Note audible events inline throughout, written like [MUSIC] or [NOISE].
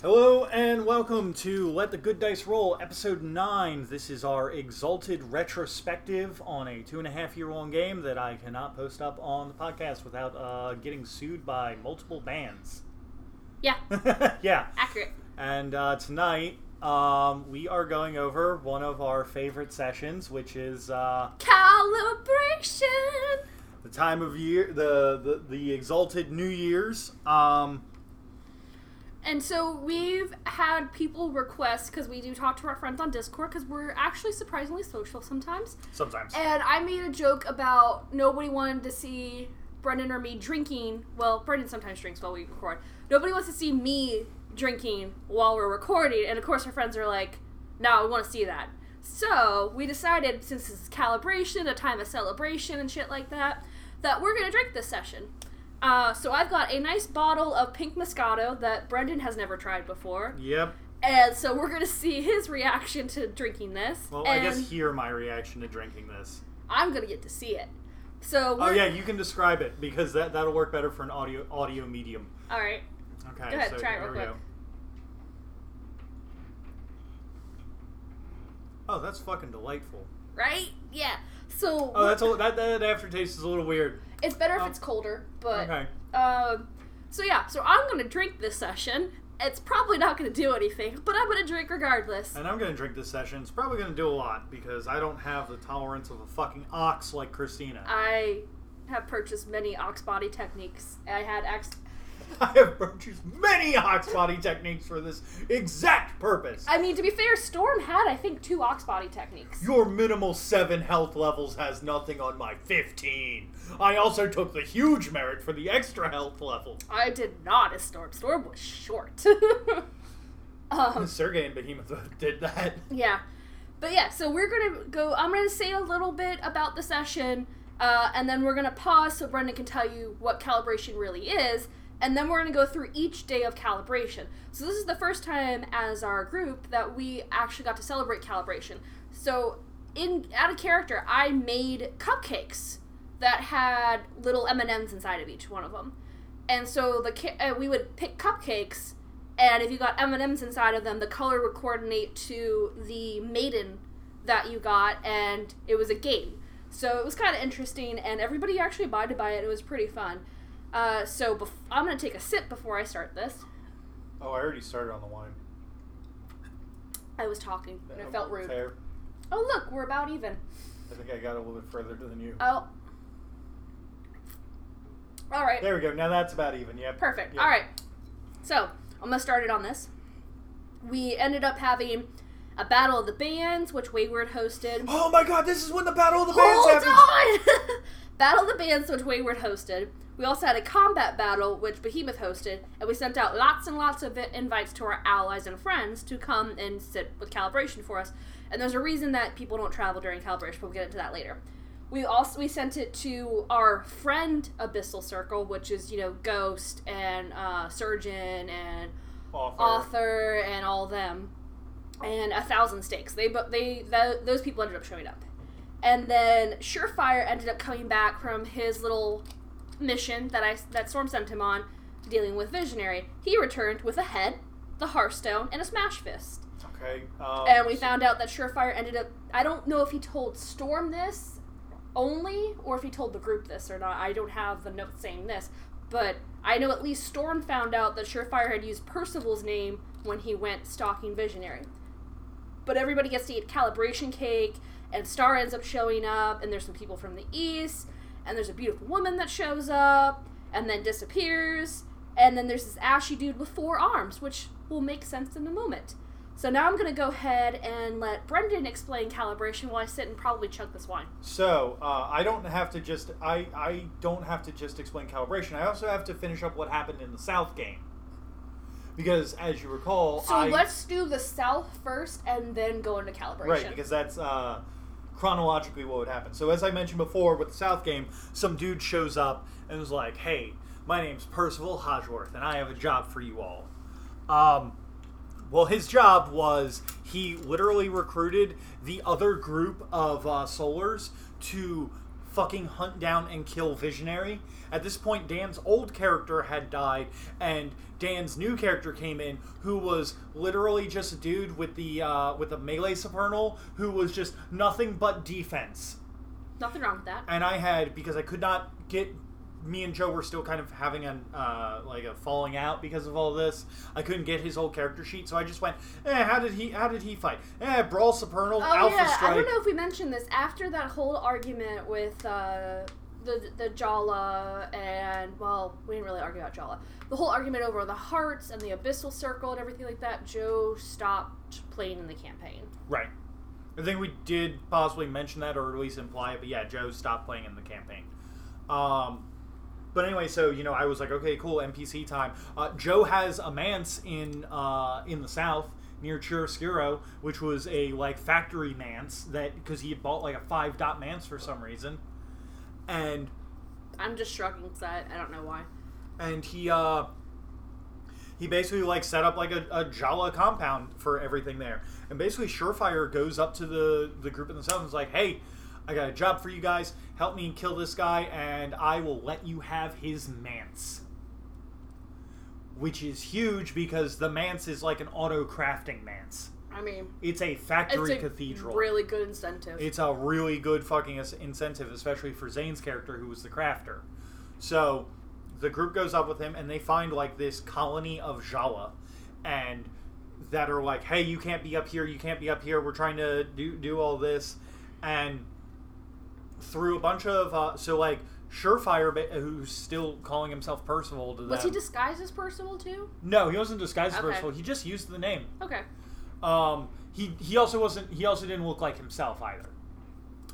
Hello and welcome to Let the Good Dice Roll, episode 9. This is our exalted retrospective on a two and a half year long game that I cannot post up on the podcast without uh, getting sued by multiple bands. Yeah, [LAUGHS] yeah. accurate. And uh, tonight, um, we are going over one of our favorite sessions, which is uh, Calibration. the time of year, the, the, the exalted New Year's. Um, And so we've had people request because we do talk to our friends on Discord because we're actually surprisingly social sometimes. sometimes. And I made a joke about nobody wanted to see Brendan or me drinking. Well, Brendan sometimes drinks while we record. Nobody wants to see me drinking while we're recording. And of course, our friends are like, no, we want to see that. So we decided, since this is calibration, a time of celebration and shit like that, that we're going to drink this session. Uh, so I've got a nice bottle of pink Moscato that Brendan has never tried before. Yep. And so we're going to see his reaction to drinking this. Well, I guess hear my reaction to drinking this. I'm going to get to see it. So Oh yeah, you can describe it because that that'll work better for an audio audio medium. All right. Okay, Go ahead, so try it real quick. go. Oh, that's fucking delightful. Right? Yeah. So Oh, that's a, that that aftertaste is a little weird. it's better if oh. it's colder, but Okay. um so yeah, so I'm to drink this session. It's probably not to do anything, but I'm to drink regardless. And I'm gonna drink this session. It's probably gonna do a lot because I don't have the tolerance of a fucking ox like Christina. I have purchased many ox body techniques. I had ex- [LAUGHS] I have purchased many ox body techniques for this exact purpose. I mean, to be fair, Storm had I think two ox body techniques. Your minimal 7 health levels has nothing on my 15. I also took the huge merit for the extra health level. I did not as Storm. Storm was short. [LAUGHS] um, Sergey and Behemoth [LAUGHS] did that. Yeah. But yeah, so we're gonna go. I'm gonna say a little bit about the session, uh, and then we're gonna pause so Brendan can tell you what calibration really is, and then we're gonna go through each day of calibration. So this is the first time as our group that we actually got to celebrate calibration. So in out of character, I made cupcakes that had little M and M's inside of each one of them, and so the uh, we would pick cupcakes and if you got M&Ms inside of them, the color would coordinate to the maiden that you got, and it was a game. So it was kind of interesting, and everybody actually abided by it. It was pretty fun. Uh, so bef- I'm gonna take a sip before I start this. Oh, I already started on the wine. I was talking, and it felt rude. Fair. Oh look, we're about even. I think I got a little bit further than you. Oh. All right. There we go. Now that's about even. Yep. Perfect. Yep. All right. So I'm gonna start it on this. We ended up having a battle of the bands, which Wayward hosted. Oh my god, this is when the Battle of the Bands Hold happens! on! [LAUGHS] battle of the bands, which Wayward hosted. We also had a combat battle, which Behemoth hosted, and we sent out lots and lots of invites to our allies and friends to come and sit with calibration for us. And there's a reason that people don't travel during calibration, but we'll get into that later. We also we sent it to our friend Abyssal Circle, which is you know Ghost and uh, Surgeon and Author. author and all them, and a thousand stakes. They but they th- those people ended up showing up, and then Surefire ended up coming back from his little mission that I that Storm sent him on, dealing with Visionary. He returned with a head, the Hearthstone, and a Smash Fist. Okay. Um, And we found out that Surefire ended up. I don't know if he told Storm this only, or if he told the group this or not. I don't have the note saying this, but I know at least Storm found out that Surefire had used Percival's name when he went stalking Visionary. But everybody gets to eat calibration cake, and Star ends up showing up, and there's some people from the east, and there's a beautiful woman that shows up, and then disappears, and then there's this ashy dude with four arms, which will make sense in a moment. So now I'm gonna go ahead and let Brendan explain calibration while I sit and probably chug this wine. So uh, I don't have to just I I don't have to just explain calibration. I also have to finish up what happened in the South game. Because as you recall, So I, let's do the south first and then go into calibration. Right, because that's uh, chronologically what would happen. So as I mentioned before with the South game, some dude shows up and was like, "Hey, my name's Percival Hodgeworth, and I have a job for you all." Um, well, his job was he literally recruited the other group of uh, Solars to fucking hunt down and kill Visionary. At this point, Dan's old character had died, and Dan's new character came in, who was literally just a dude with the uh, with a melee supernal, who was just nothing but defense. Nothing wrong with that. And I had because I could not get. Me and Joe were still kind of having a uh, like a falling out because of all this. I couldn't get his whole character sheet, so I just went, "Eh, how did he? How did he fight? Eh, brawl supernal, Oh alpha yeah, strike." I don't know if we mentioned this after that whole argument with uh, the the Jala and well, we didn't really argue about Jala. The whole argument over the hearts and the abyssal circle and everything like that. Joe stopped playing in the campaign. Right. I think we did possibly mention that or at least imply it, but yeah, Joe stopped playing in the campaign. Um, but anyway, so you know, I was like, okay, cool, NPC time. Uh, Joe has a manse in uh, in the south near Chiaroscuro, which was a like factory manse that because he had bought like a five dot manse for some reason, and I'm just shrugging I, I don't know why. and he uh he basically like set up like a, a Jala compound for everything there. And basically Surefire goes up to the the group in the south and is like, "Hey, I got a job for you guys. Help me kill this guy and I will let you have his manse." Which is huge because the manse is like an auto crafting manse. I mean, It's a factory cathedral. it's a cathedral. really good incentive. It's a really good fucking incentive, especially for Zane's character, who was the crafter. So the group goes up with him, and they find like this colony of Jawa, and that are like, "Hey, you can't be up here. You can't be up here. We're trying to do do all this," and through a bunch of uh, so like Surefire, who's still calling himself Percival to Was he disguised as Percival too? no, he wasn't disguised as Okay. Percival. He just used the name. Okay. Um, he he also wasn't. He also didn't look like himself either.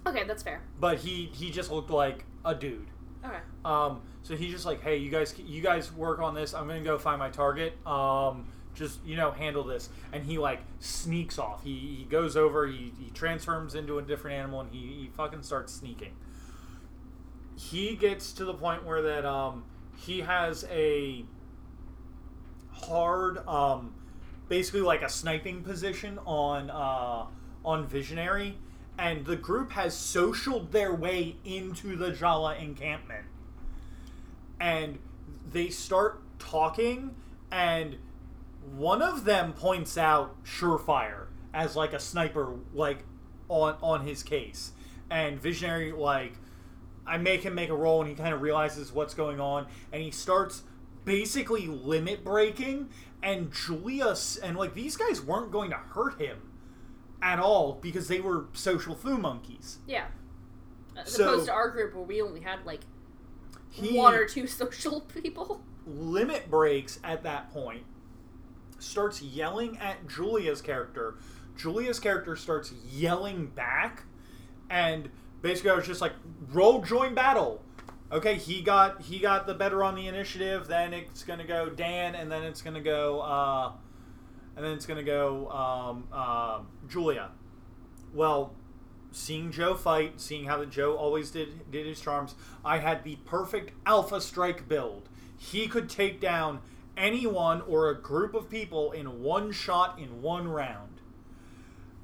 Okay, that's fair. but he he just looked like a dude. Okay. Um, so he's just like, hey, you guys, you guys work on this. I'm gonna go find my target. Um, just you know, handle this. And he like sneaks off. He, he goes over. He, he transforms into a different animal, and he, he fucking starts sneaking. He gets to the point where that um, he has a hard um, basically like a sniping position on uh, on Visionary, and the group has socialed their way into the Jala encampment, and they start talking, and one of them points out Surefire as like a sniper, like on on his case, and Visionary like. I make him make a roll, and he kind of realizes what's going on, and he starts basically limit breaking. And Julius and like these guys weren't going to hurt him at all because they were social foo monkeys. Yeah. As So- opposed to our group where we only had like one or two [LAUGHS] social people. limit breaks at that point, starts yelling at Julia's character. Julia's character starts yelling back, and basically I was just like, "Roll join battle." Okay, he got he got the better on the initiative. Then it's gonna go Dan, and then it's gonna go, uh, and then it's gonna go um, uh, Julia. Well, seeing Joe fight, seeing how the Joe always did did his charms, I had the perfect Alpha Strike build. He could take down anyone or a group of people in one shot in one round.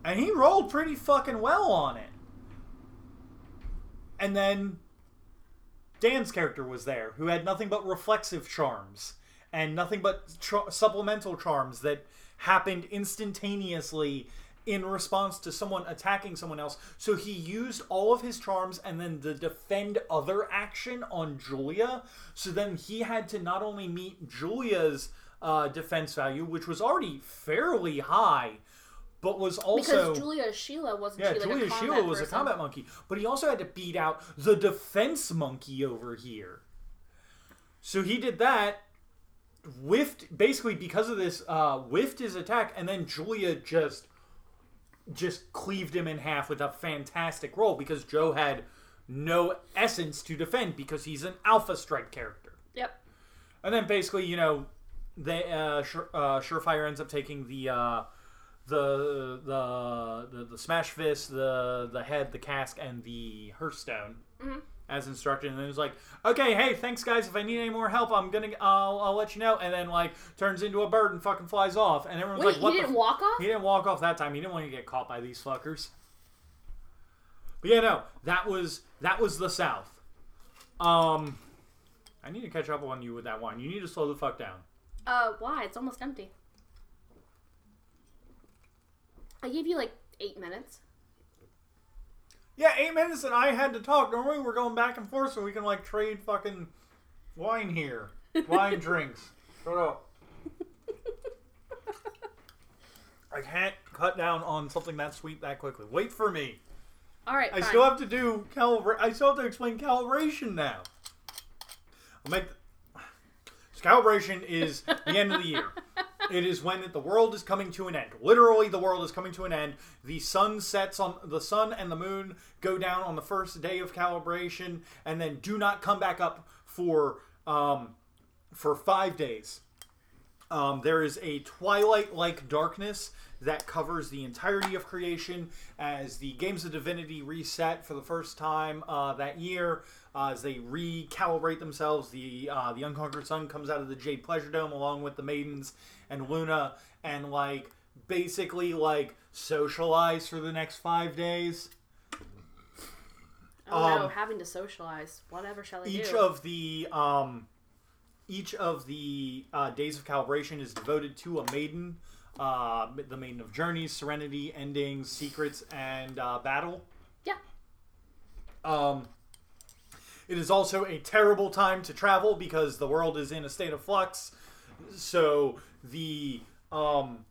And he rolled pretty fucking well on it. And then Dan's character was there, who had nothing but reflexive charms and nothing but supplemental charms that happened instantaneously in response to someone attacking someone else. So he used all of his charms and then the defend other action on Julia. So then he had to not only meet Julia's uh, defense value, which was already fairly high, but was also Because Julia Sheila wasn't yeah, she like Julia a Sheila was person? a combat monkey, but he also had to beat out the defense monkey over here. So he did that, whiffed basically because of this, uh, whiffed his attack, and then Julia just just cleaved him in half with a fantastic roll because Joe had no essence to defend because he's an alpha strike character. Yep. And then basically, you know, they uh, Sure, uh, Surefire ends up taking the uh, the, the the the smash fist, the the head, the cask, and the hearthstone as instructed. And then it's like, okay, hey, thanks guys. If I need any more help, I'm gonna I'll, I'll let you know. And then like turns into a bird and fucking flies off. And everyone's Wait, like, what he didn't f-" walk off? He didn't walk off that time. He didn't want to get caught by these fuckers. But yeah, no, that was that was the South. Um, I need to catch up on you with that one. You need to slow the fuck down. Uh, why? It's almost empty. I gave you like eight minutes. Yeah, eight minutes and I had to talk. Normally we're going back and forth so we can like trade fucking wine here. Wine [LAUGHS] drinks. Shut up. I can't cut down on something that sweet that quickly. Wait for me. All right. I fine. still have to do calibra- I still have to explain calibration now. I'll make. So [SIGHS] calibration is the end of the year. [LAUGHS] It is when the world is coming to an end. Literally, the world is coming to an end. The sun sets on the sun and the moon go down on the first day of calibration, and then do not come back up for um, for five days. Um, there is a twilight like darkness that covers the entirety of creation as the Games of Divinity reset for the first time uh, that year. Uh, as they recalibrate themselves, the uh, the Unconquered Sun comes out of the Jade Pleasure Dome along with the Maidens and Luna, and like basically like socialize for the next five days. Oh no, um, having to socialize. Whatever shall I each do? of the um, each of the uh, days of calibration is devoted to a maiden uh, the maiden of journeys serenity endings secrets and uh, battle yeah. um, it is also a terrible time to travel because the world is in a state of flux so the um,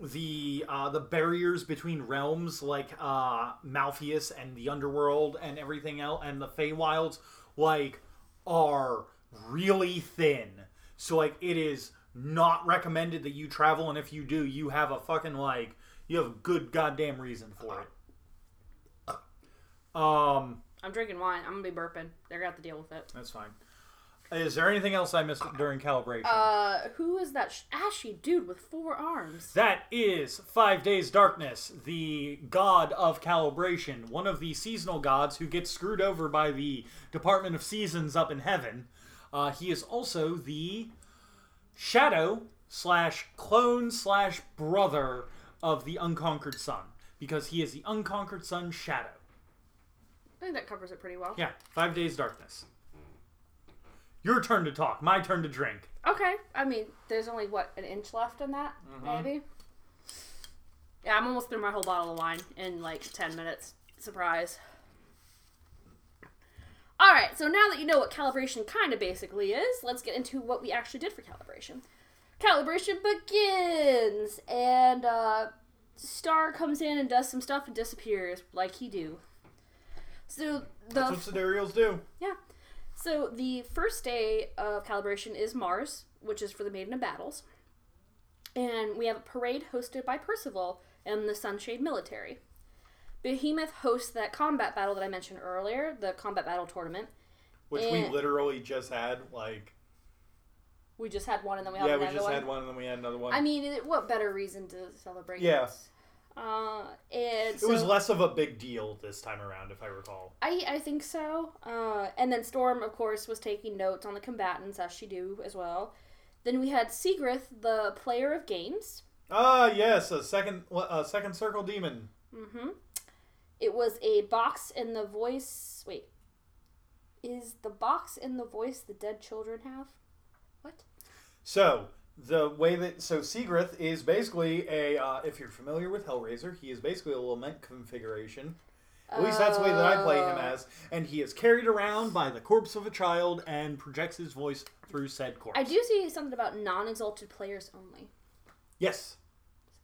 the uh, the barriers between realms like uh, Malfeas and the underworld and everything else and the Feywilds like are really thin. So like it is not recommended that you travel and if you do you have a fucking like you have a good goddamn reason for it. Um I'm drinking wine. I'm gonna be burping. They're gonna have to deal with it. that's fine. Is there anything else I missed during calibration? Uh, who is that sh- ashy dude with four arms? That is Five Days Darkness, the god of calibration, one of the seasonal gods who gets screwed over by the Department of Seasons up in heaven. Uh, he is also the shadow slash clone slash brother of the Unconquered Sun, because he is the Unconquered Sun shadow. I think that covers it pretty well. Yeah, Five Days Darkness. Your turn to talk, my turn to drink. Okay. I mean, there's only what an inch left in that, maybe. Yeah, I'm almost through my whole bottle of wine in like ten minutes. Surprise. All right. So now that you know what calibration kind of basically is, let's get into what we actually did for calibration. Calibration begins, and uh, Star comes in and does some stuff and disappears like he do. So the That's what sidereals do. yeah. So the first day of calibration is Mars, which is for the Maiden of Battles. And we have a parade hosted by Percival and the Sunshade Military. Behemoth hosts that combat battle that I mentioned earlier, the combat battle tournament. Which we literally just had, like, We just had one and then we had yeah, we another just one. had one and then we had another one. I mean, what better reason to celebrate? Yeah. it? Uh, and it was less of a big deal this time around, if I recall. I, I think so. Uh, and then Storm, of course, was taking notes on the combatants, as she do as well. Then we had Seagrith, the player of games. Ah, yes, a second, a second circle demon. Mm-hmm. It was a box in the voice. Wait, is the box in the voice the dead children have? What? So the way that so Seagrith is basically a uh, if you're familiar with Hellraiser, he is basically a lament configuration. At least that's the way that I play him as, and he is carried around by the corpse of a child and projects his voice through said corpse. I do see something about non-exalted players only. Yes,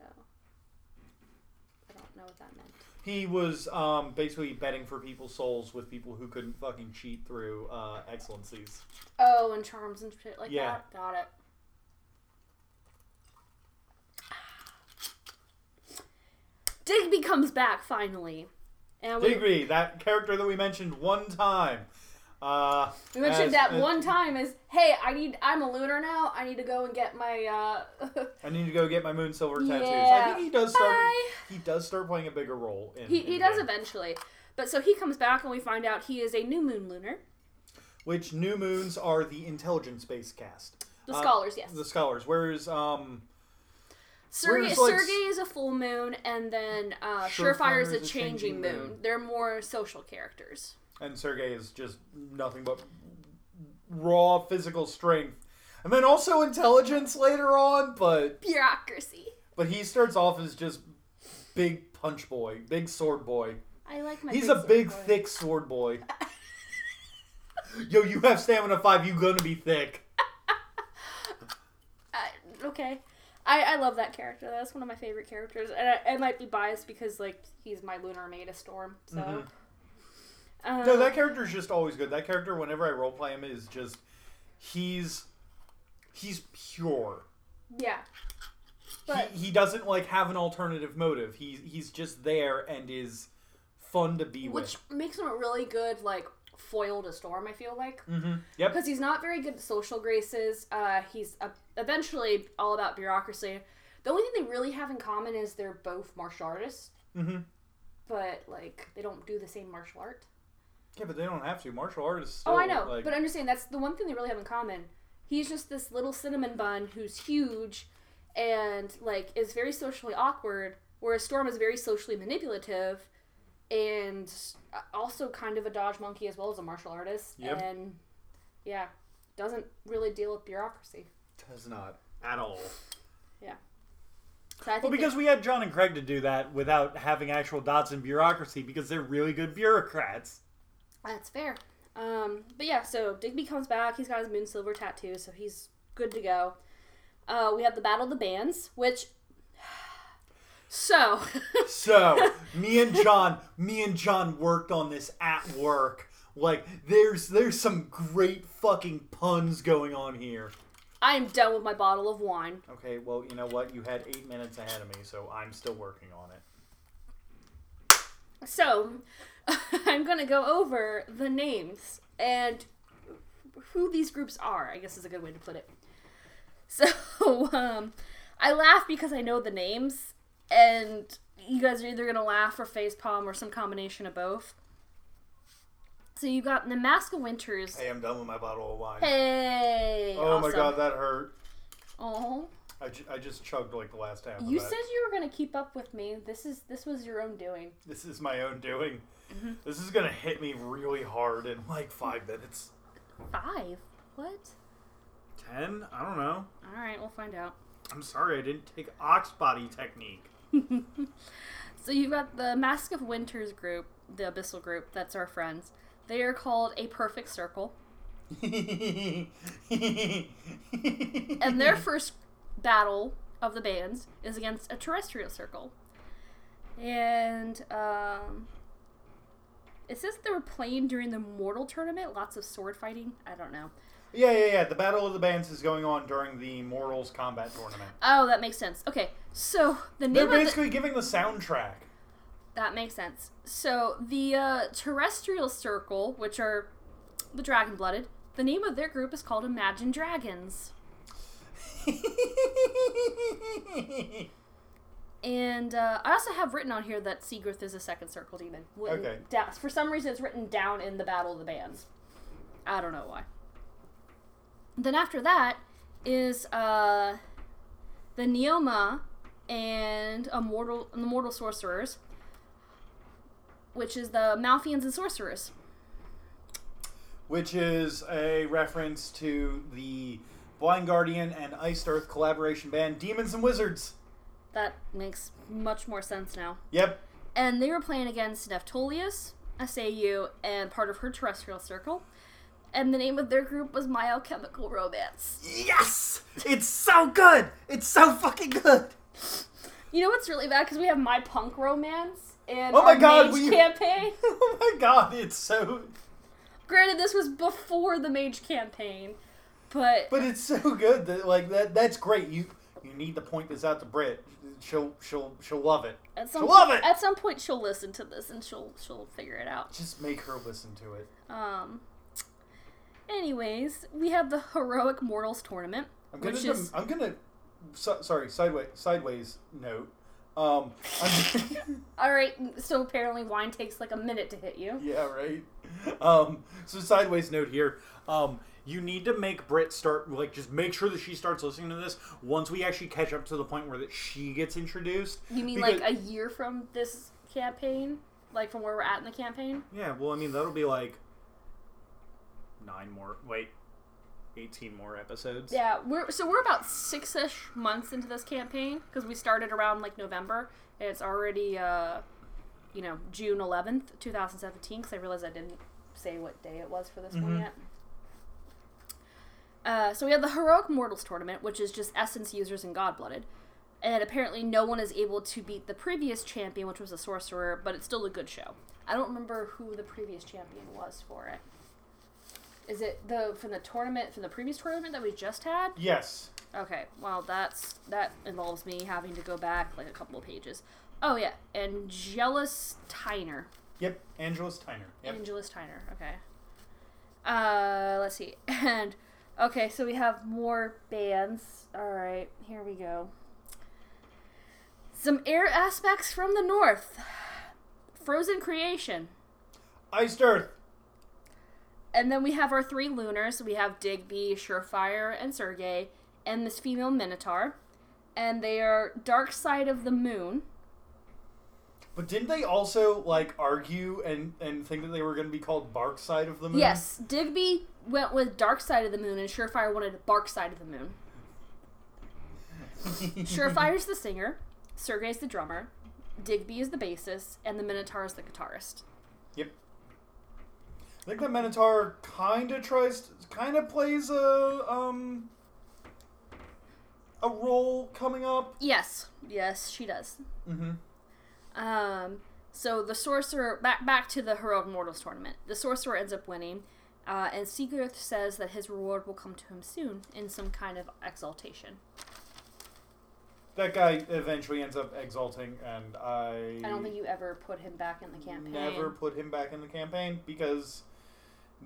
So I don't know what that meant. he was um, basically betting for people's souls with people who couldn't fucking cheat through uh, excellencies. Oh, and charms and shit like Yeah. that. Got it. Digby comes back finally, and we, Digby, that character that we mentioned one time. Uh, we mentioned as- that as- one time is, hey, I need, I'm a lunar now. I need to go and get my. uh [LAUGHS] I need to go get my moon silver tattoos. I Yeah. think he does start. Bye. He does start playing a bigger role in. He in he does game. eventually, but so he comes back and we find out he is a new moon lunar. Which new moons are the intelligence based cast? The Uh, scholars, yes. The scholars. Whereas um, Sergey, like, Sergey is a full moon, and then uh, Surefire Surefire is is a a changing changing moon. moon. They're more social characters. and Sergey is just nothing but raw physical strength, and then also intelligence later on. But Bureaucracy. but he starts off as just big punch boy, big sword boy. I like my. He's big a sword big, boy. thick sword boy. [LAUGHS] Yo, you have stamina five. You gonna be thick. [LAUGHS] Uh, okay. I, I love that character. That's one of my favorite characters, and I, I might be biased because like he's my lunar Maida Storm. So. Mhm. Uh, No, that character's just always good. That character, whenever I roleplay him, is just he's he's pure. yeah. But he, he doesn't like have an alternative motive. He's he's just there and is fun to be which with. Which makes him a really good like foil a Storm. I feel like. Mm-hmm. Yep. because he's not very good at social graces. Uh, he's uh, eventually all about bureaucracy. The only thing they really have in common is they're both martial artists, Mm-hmm. but like they don't do the same martial art. Yeah, but they don't have to. Martial artists. oh, I know, Like, but saying that's the one thing they really have in common. He's just this little cinnamon bun who's huge, and like is very socially awkward, whereas Storm is very socially manipulative, and also kind of a dodge monkey as well as a martial artist, Yep. and yeah, doesn't really deal with bureaucracy. does not at all. So I think Well, that- because we had John and Craig to do that without having actual dots in bureaucracy because they're really good bureaucrats. That's fair. Um, but yeah, so Digby comes back. He's got his moon silver tattoo, so he's good to go. Uh, we have the Battle of the Bands, which. So. [LAUGHS] So, me and John, me and John worked on this at work. Like, there's there's some great fucking puns going on here. I am done with my bottle of wine. Okay, well, you know what? You had eight minutes ahead of me, so I'm still working on it. So, [LAUGHS] I'm going to go over the names and who these groups are, I guess is a good way to put it. [LAUGHS] So, um, I laugh because I know the names, and you guys are either to laugh or facepalm or some combination of both. So, you got the Mask of Winters. Hey, I'm done with my bottle of wine. Hey! oh my god, that hurt. Oh, I, ju- I just chugged like the last half you said you were gonna keep up with me. This is this was your own doing. This is my own doing. Mm-hmm. This is gonna hit me really hard in like five minutes. Five? What? Ten? I don't know. All right, we'll find out. I'm sorry, I didn't take ox body technique. [LAUGHS] So you've got the Mask of Winters group, the Abyssal group. That's our friends. They are called a Perfect Circle, [LAUGHS] and their first battle of the bands is against a Terrestrial Circle. And um, it says they were playing during the Mortal Tournament. Lots of sword fighting. I don't know. Yeah, yeah, yeah. The Battle of the Bands is going on during the Mortals Combat Tournament. Oh, that makes sense. Okay, so the They're name of the, basically giving the soundtrack. That makes sense. So the uh, terrestrial circle, which are the dragon blooded, the name of their group is called Imagine Dragons. And uh, I also have written on here that Seagrith is a second circle demon. Okay. da- for some reason, it's written down in the Battle of the Bands. I don't know why. Then after that is uh, the Neomah and a mortal, the mortal sorcerers, which is the Malfeans and sorcerers. which is a reference to the Blind Guardian and Iced Earth collaboration band Demons and Wizards. That makes much more sense now. Yep. And they were playing against Neftolius, SAU, and part of her terrestrial circle. And the name of their group was My Alchemical Romance. Yes! It's so good! It's so fucking good! You know what's really bad? Because we have My Punk Romance and Oh my God, Mage we- campaign. [LAUGHS] oh my god, it's so. Granted, this was before the Mage campaign, but, But it's so good that like that. That's great. You you need to point this out to Brit. She'll she'll she'll love it. at some she'll love it. at some point she'll listen to this and she'll she'll figure it out. Just make her listen to it. Um. Anyways, we have the Heroic Mortals tournament, I'm gonna. which is I'm gonna. So, sorry, sideways sideways note. Um. [LAUGHS] All right. So apparently, wine takes like a minute to hit you. Yeah, right. Um, so sideways note here. Um, You need to make Brit start like just make sure that she starts listening to this once we actually catch up to the point where that she gets introduced. You mean Because- like a year from this campaign? Like from where we're at in the campaign? Yeah, well, I mean that'll be like nine more. Wait, eighteen more episodes. Yeah, we're so we're about six ish months into this campaign because we started around like November. And it's already uh, you know June eleventh, two thousand seventeen. Because I realized I didn't say what day it was for this one Mhm. yet. Uh, so we have the heroic mortals tournament, which is just essence users and godblooded, and apparently no one is able to beat the previous champion, which was a sorcerer, but it's still a good show. I don't remember who the previous champion was for it. Is it the from the tournament from the previous tournament that we just had? Yes. Okay, well that's that involves me having to go back like a couple of pages. Oh yeah, Angelus Tyner. Yep. Angelus Tyner. Yep. Angelus Tyner. Okay. Uh, let's see. [LAUGHS] And okay, so we have more bands. All right, here we go. Some air aspects from the north. Frozen creation. Iced Earth. And then we have our three lunars. We have Digby, Surefire, and Sergey, and this female Minotaur. And they are Dark Side of the Moon. But didn't they also like argue and and think that they were going to be called Bark Side of the Moon? Yes, Digby went with Dark Side of the Moon, and Surefire wanted Bark Side of the Moon. [LAUGHS] Surefire's the singer, Sergey's the drummer, Digby is the bassist, and the Minotaur is the guitarist. Yep. I think that Minotaur kind of tries, kind of plays a um a role coming up. Yes, yes, she does. Mm-hmm. Um, so the sorcerer back back to the heroic mortals tournament. The sorcerer ends up winning, uh, and Sigurd says that his reward will come to him soon in some kind of exaltation. That guy eventually ends up exalting, and I I don't think you ever put him back in the campaign. never put him back in the campaign because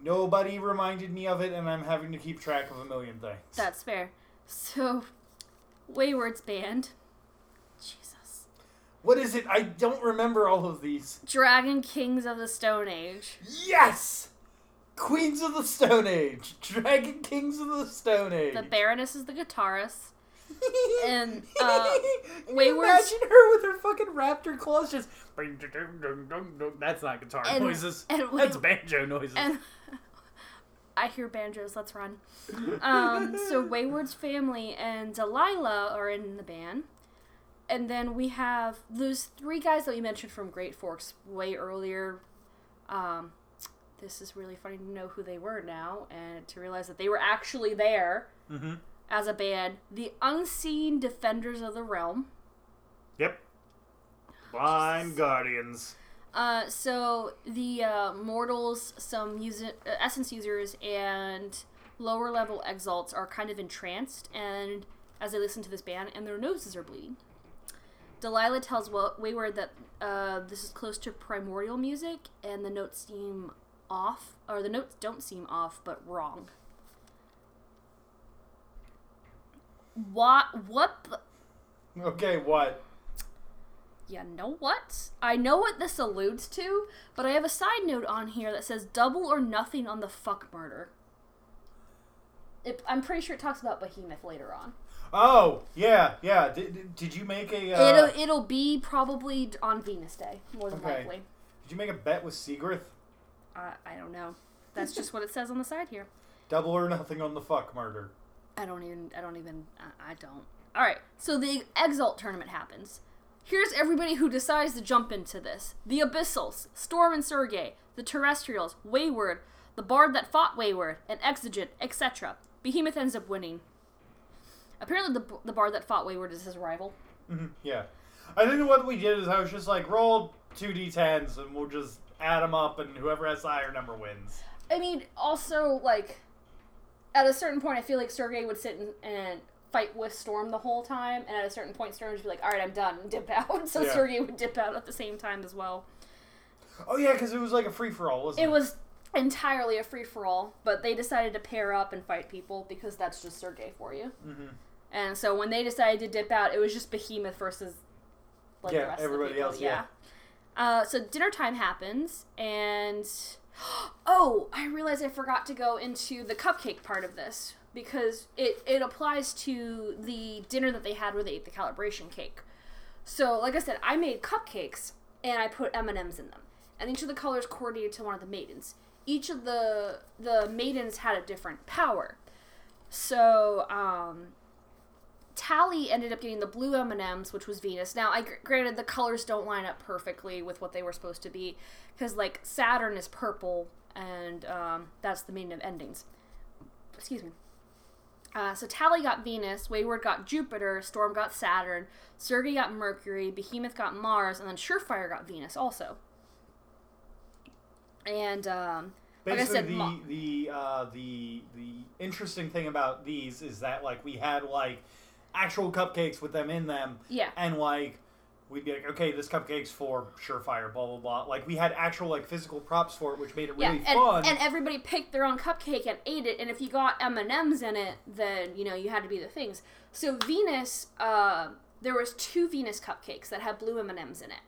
nobody reminded me of it, and I'm having to keep track of a million things. That's fair. So, Wayward's band. Jesus. what is it? I don't remember all of these. Dragon Kings of the Stone Age. Yes, Queens of the Stone Age, Dragon Kings of the Stone Age. The Baroness is the guitarist. And, uh, [LAUGHS] you imagine her with her fucking raptor claws just. That's not guitar And- noises. and That's banjo noises. And [LAUGHS] I hear banjos. Let's run. Um, so [LAUGHS] Wayward's family and Delilah are in the band, and then we have those three guys that we mentioned from Great Forks way earlier. Um, this is really funny to know who they were now, and to realize that they were actually there mm-hmm. As a band. The Unseen Defenders of the Realm. Yep. Blind Guardians. Uh, so the uh, mortals, some user, uh, essence users, and lower level exalts are kind of entranced, and as they listen to this band, and their noses are bleeding. Delilah tells Wayward that uh, this is close to primordial music, and the notes seem off, or the notes don't seem off, but wrong. What? What? Okay, what? You know what? I know what this alludes to, but I have a side note on here that says double or nothing on the fuck murder. It, I'm pretty sure it talks about Behemoth later on. Oh, yeah, yeah. Did, did- you make a. Uh, it'll it'll be probably on Venus Day, more than Okay. likely. Did you make a bet with Seagrith? Uh, I don't know. That's just what it says on the side here. Double or nothing on the fuck murder. I don't even. I don't even. I, I don't. All right. So the Exalt tournament happens. Here's everybody who decides to jump into this: the Abyssals, Storm and Sergey, the Terrestrials, Wayward, the Bard that fought Wayward, and Exigent, etc. Behemoth ends up winning. Apparently, the the Bard that fought Wayward is his rival. hmm Yeah. I think what we did is I was just like, roll two d10s and we'll just add them up, and whoever has the higher number wins. I mean, also like at a certain point, I feel like Sergey would sit and, and fight with Storm the whole time, and at a certain point, Storm would be like, "All right, I'm done," and [LAUGHS] dip out. So Yeah. Sergey would dip out at the same time as well. Oh, yeah, because it was like a free for all, wasn't it? It was entirely a free for all, but they decided to pair up and fight people because that's just Sergey for you. hmm And so when they decided to dip out, it was just Behemoth versus like Yeah, the rest everybody of the people. else, yeah. Uh, so dinner time happens, and [GASPS] Oh, I realized I forgot to go into the cupcake part of this because it, it applies to the dinner that they had where they ate the calibration cake. So, like I said, I made cupcakes and I put M and M's in them, and each of the colors coordinated to one of the maidens. Each of the the maidens had a different power. So, um, Tally ended up getting the blue M and M's, which was Venus. Now, I granted the colors don't line up perfectly with what they were supposed to be, because like Saturn is purple, and um, that's the meaning of endings. Excuse me. Uh, so Tally got Venus, Wayward got Jupiter, Storm got Saturn, Sergei got Mercury, Behemoth got Mars, and then Surefire got Venus also. And um, like I Basically, said, the Ma- the uh, the the interesting thing about these is that like we had like actual cupcakes with them in them, yeah, and like we'd be like, okay, this cupcake's for Surefire, blah blah blah. Like we had actual like physical props for it, which made it really yeah, and, fun. and everybody picked their own cupcake and ate it. And if you got M and M's in it, then you know you had to be the things. So Venus, uh, there was two Venus cupcakes that had blue M and M's in it,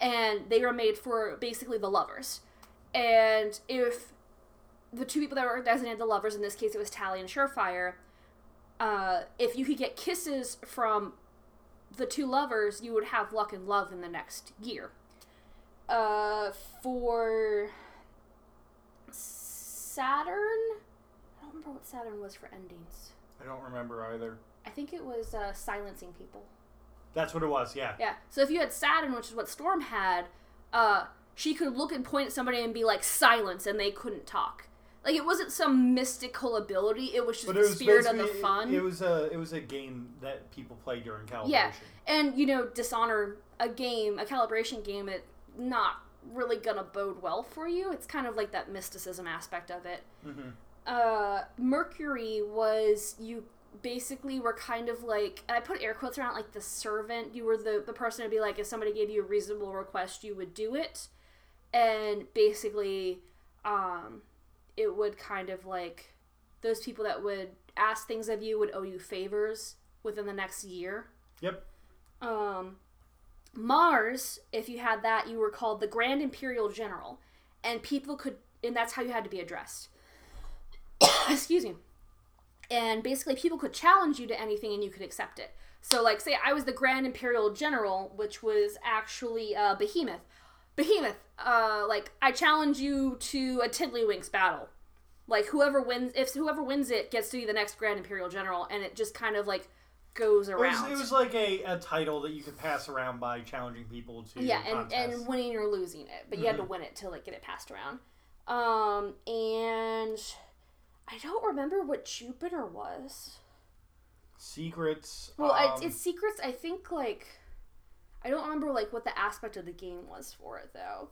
and they were made for basically the lovers. And if the two people that were designated the lovers, in this case it was Tally and Surefire, uh, if you could get kisses from the two lovers, you would have luck and love in the next year. Uh, for Saturn, I don't remember what Saturn was for endings. I don't remember either. I think it was uh, silencing people. That's what it was. Yeah. Yeah. So if you had Saturn, which is what Storm had, uh, she could look and point at somebody and be like silence, and they couldn't talk. Like it wasn't some mystical ability; it was just But the was spirit of the fun. It, was a it was a game that people play during calibration. Yeah, and you know, dishonor a game, a calibration game, it not really gonna bode well for you. It's kind of like that mysticism aspect of it. Mhm. Uh, Mercury was you basically were kind of like, and I put air quotes around like the servant. You were the the person to be like, if somebody gave you a reasonable request, you would do it, and basically, um, it would kind of like those people that would ask things of you would owe you favors within the next year. Yep. Um, Mars, if you had that, you were called the Grand Imperial General, and people could, and that's how you had to be addressed. [COUGHS] Excuse me. And basically, people could challenge you to anything, and you could accept it. So, like, say I was the Grand Imperial General, which was actually uh, Behemoth. Behemoth, uh, like I challenge you to a Tiddlywinks battle. Like whoever wins, if whoever wins it gets to be the next Grand Imperial General, and it just kind of like goes It was, around. it was like a, a title that you could pass around by challenging people to yeah and, contests. and winning or losing it but you had to win it to like get it passed around um and i don't remember what jupiter was secrets. well um, it's, it's secrets i think like i don't remember like what the aspect of the game was for it though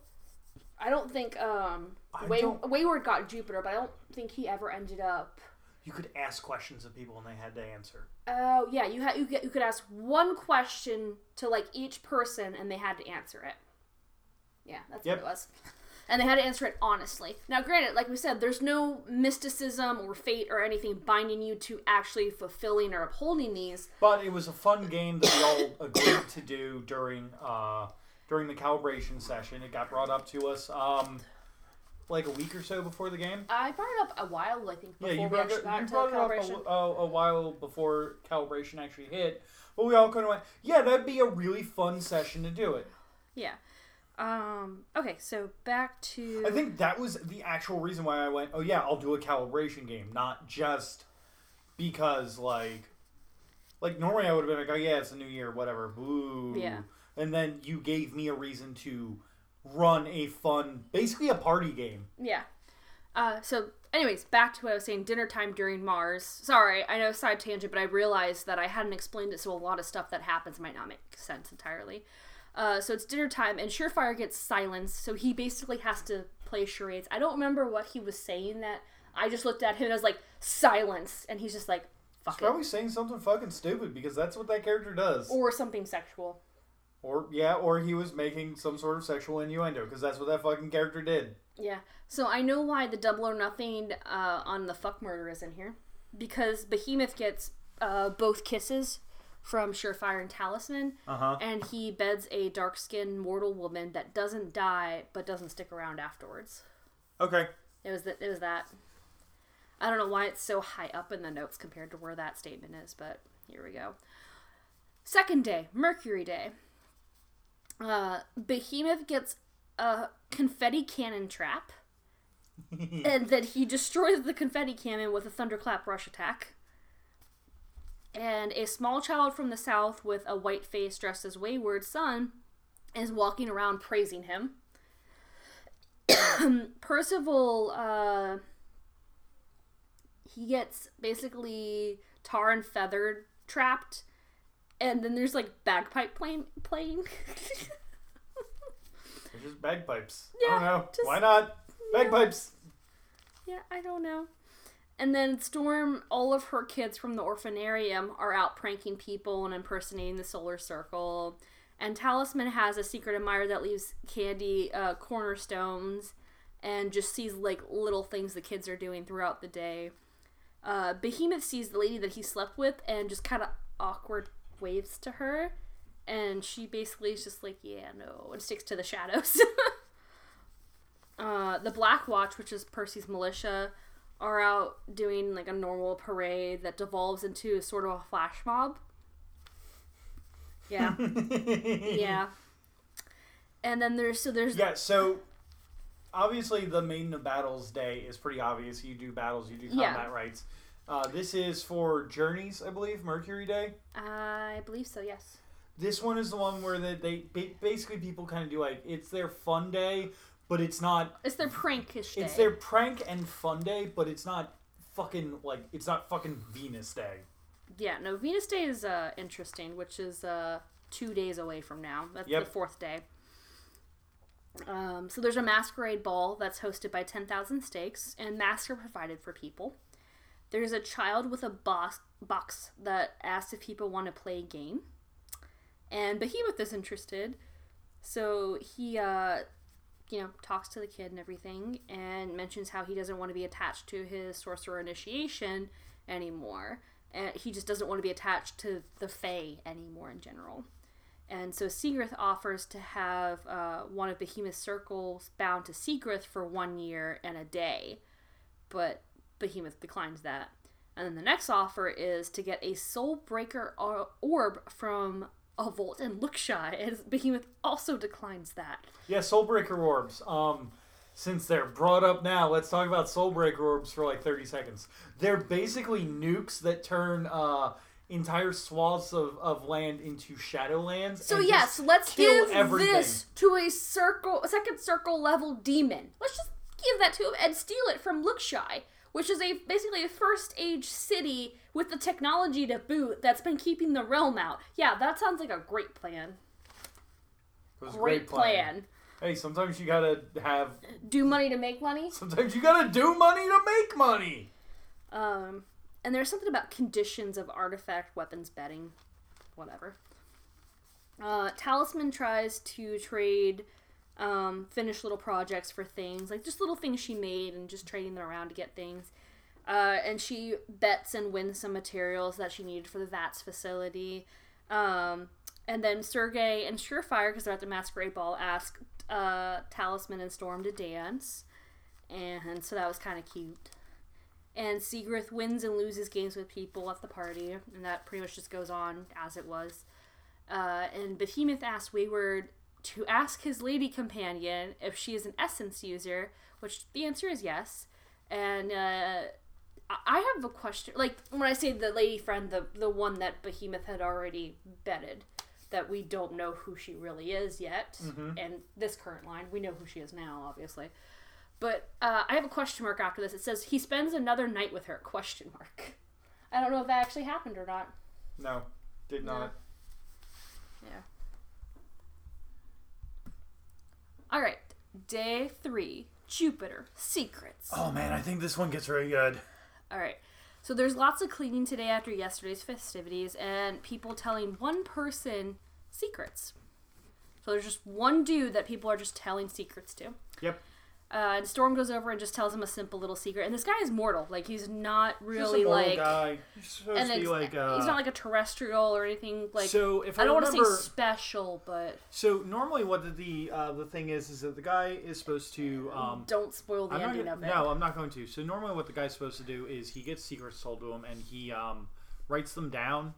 i don't think um I Way- don't- wayward got jupiter but i don't think he ever ended up you could ask questions of people and they had to answer. oh yeah you had you, get, you could ask one question to like each person and they had to answer it yeah that's Yep. what it was [LAUGHS] and they had to answer it honestly now granted like we said there's no mysticism or fate or anything binding you to actually fulfilling or upholding these But it was a fun game that we all [COUGHS] agreed to do during uh, during the calibration session. It got brought up to us um, like a week or so before the game. i brought it up a while i think before Yeah, you we brought actually it, got you brought it up a, a, a while before calibration actually hit. But we all kind of went, yeah, that'd be a really fun session to do it. yeah um okay so back to I think that was the actual reason why I went, oh yeah, I'll do a calibration game, not just because like like normally I would have been like, oh yeah, it's a new year, whatever, boo. Yeah. And then you gave me a reason to run a fun, basically a party game. Yeah. Uh, so, anyways, back to what I was saying. Dinner time during Mars. Sorry, I know side tangent, but I realized that I hadn't explained it, so a lot of stuff that happens might not make sense entirely. Uh, so it's dinner time, and Surefire gets silenced, so he basically has to play charades. I don't remember what he was saying. That I just looked at him and I was like, silence, and he's just like, fuck it, Probably saying something fucking stupid because that's what that character does. Or, or something sexual. Or, yeah, or he was making some sort of sexual innuendo because that's what that fucking character did. Yeah. So I know why the double or nothing uh, on the fuck murder is in here. Because Behemoth gets uh, both kisses from Surefire and Talisman, Uh huh. and he beds a dark skinned mortal woman that doesn't die but doesn't stick around afterwards. Okay. It was that. It was that. I don't know why it's so high up in the notes compared to where that statement is, but here we go. Second day, Mercury Day. Uh, Behemoth gets a confetti cannon trap, [LAUGHS] and then he destroys the confetti cannon with a thunderclap rush attack. And a small child from the south with a white face dressed as Wayward Son is walking around praising him. [COUGHS] Percival, uh, he gets basically tar and feather trapped, and then there's like bagpipe playing. playing. Just bagpipes. Yeah, I don't know. just- Why not? Bagpipes. yeah, I don't know. And then Storm, all of her kids from the orphanarium are out pranking people and impersonating the solar circle. And Talisman has a secret admirer that leaves candy uh, cornerstones and just sees like little things the kids are doing throughout the day. Uh, Behemoth sees the lady that he slept with and just kind of awkward waves to her. And she basically is just like, yeah, no, and sticks to the shadows. [LAUGHS] uh, the Black Watch, which is Percy's militia, are out doing like a normal parade that devolves into sort of a flash mob. Yeah. [LAUGHS] yeah. And then there's so there's Yeah, so obviously the Maiden of Battles Day is pretty obvious. You do battles, you do Yeah. combat rights. Uh, this is for Journeys, I believe, Mercury Day. I believe so, yes. This one is the one where they, they basically people kind of do like it's their fun day, but it's not. It's their prankish day. It's their prank and fun day, but it's not fucking like it's not fucking Venus Day. Yeah, no, Venus Day is uh interesting, which is uh two days away from now. That's Yep. the fourth day. Um, so there's a masquerade ball that's hosted by 10,000 stakes, and masks are provided for people. There's a child with a box, box that asks if people want to play a game. And Behemoth is interested, so he, uh, you know, talks to the kid and everything, and mentions how he doesn't want to be attached to his sorcerer initiation anymore. And he just doesn't want to be attached to the Fae anymore in general. And so Seagrith offers to have uh, one of Behemoth's circles bound to Seagrith for one year and a day, but Behemoth declines that. And then the next offer is to get a Soul Breaker orb from a Volt and Lookshy, and Behemoth also declines that. Yeah, Soulbreaker orbs. Um, since they're brought up now, let's talk about Soulbreaker orbs for like thirty seconds. They're basically nukes that turn uh, entire swaths of, of land into shadowlands. So yes, let's give everything. this to a circle, a second circle level demon. Let's just give that to him and steal it from Lookshy, which is a basically a first age city with the technology to boot that's been keeping the realm out. Yeah, that sounds like a great plan. It was a Great plan. Hey, sometimes you gotta have. Do money to make money. Sometimes you gotta do money to make money. Um, and there's something about conditions of artifact weapons betting, whatever. Uh, Talisman tries to trade um, finished little projects for things, like just little things she made and just trading them around to get things. Uh, and she bets and wins some materials that she needed for the VATS facility. Um, and then Sergey and Surefire, because they're at the masquerade ball, ask uh, Talisman and Storm to dance. And so that was kind of cute and Seagrith wins and loses games with people at the party, and that pretty much just goes on as it was. Uh, and Behemoth asks Wayward to ask his lady companion if she is an essence user, which the answer is yes. And uh, I- have a question. Like when I say the lady friend, the the one that Behemoth had already betted, that we don't know who she really is yet. And this current line, we know who she is now, obviously. But uh, I have a question mark after this. It says he spends another night with her. Question mark. I don't know if that actually happened or not. No, did No. not. Yeah. All right. Day three. Jupiter secrets. Oh man, I think this one gets really good. All right. So there's lots of cleaning today after yesterday's festivities, and people telling one person secrets. So there's just one dude that people are just telling secrets to. Yep. Uh, and Storm goes over and just tells him a simple little secret. And this guy is mortal. Like he's not really like, guy. He's supposed and to be like. Uh, he's not like a terrestrial or anything. Like so if I, I don't want to say special, but so normally what the the, uh, the thing is is that the guy is supposed to. Um, don't spoil the I'm ending gonna- of it. No, I'm not going to. So normally, what the guy's supposed to do is he gets secrets told to him, and he um, writes them down,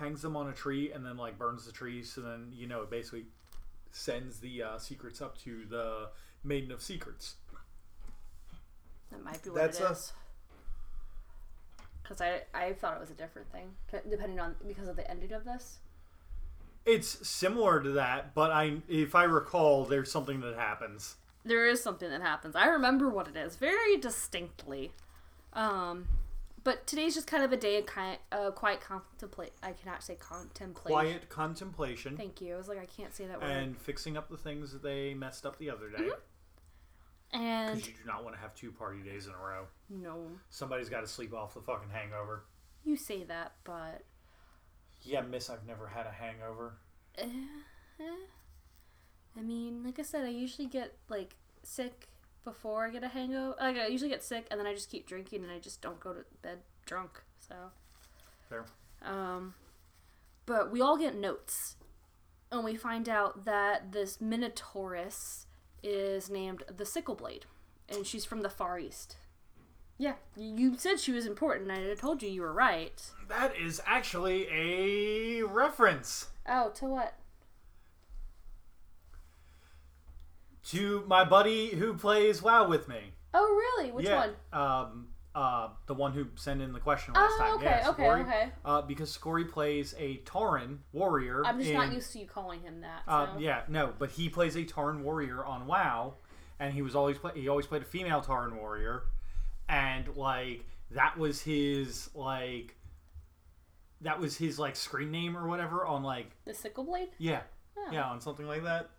hangs them on a tree, and then like burns the tree. So then you know it basically sends the uh, secrets up to the Maiden of Secrets. That might be what That's it a- is. Because I, I thought it was a different thing, depending on because of the ending of this. It's similar to that, but I, if I recall, there's something that happens. There is something that happens. I remember what it is very distinctly. Um, but today's just kind of a day of kind uh, quiet contemplate. I cannot say contemplation. Quiet contemplation Thank you. I was like, I can't say that word. and fixing up the things that they messed up the other day. Mm-hmm. And Because you do not want to have two party days in a row. no, Somebody's got to sleep off the fucking hangover. you say that, but Yeah, miss, I've never had a hangover. eh. I mean, like I said, I usually get like sick before I get a hangover. Like I usually get sick, and then I just keep drinking, and I just don't go to bed drunk. So, Fair. um, but we all get notes, and we find out that this Minotaurus is named the Sickle Blade, and she's from the Far East. Yeah, you said she was important. and I told you you were right. That is actually a reference Oh, to what? To my buddy who plays WoW with me. Oh, really? Which yeah, one? Um, uh, the one who sent in the question last Oh, time. okay, yeah, okay, okay. Uh, because Scory plays a Tauren warrior. I'm just not used to you calling him that. So. Uh, yeah, no, but he plays a Tauren warrior on WoW, and he was always play, he always played a female Tauren warrior, and like that was his like that was his like screen name or whatever on like The sickle blade? yeah Oh, yeah on something like that.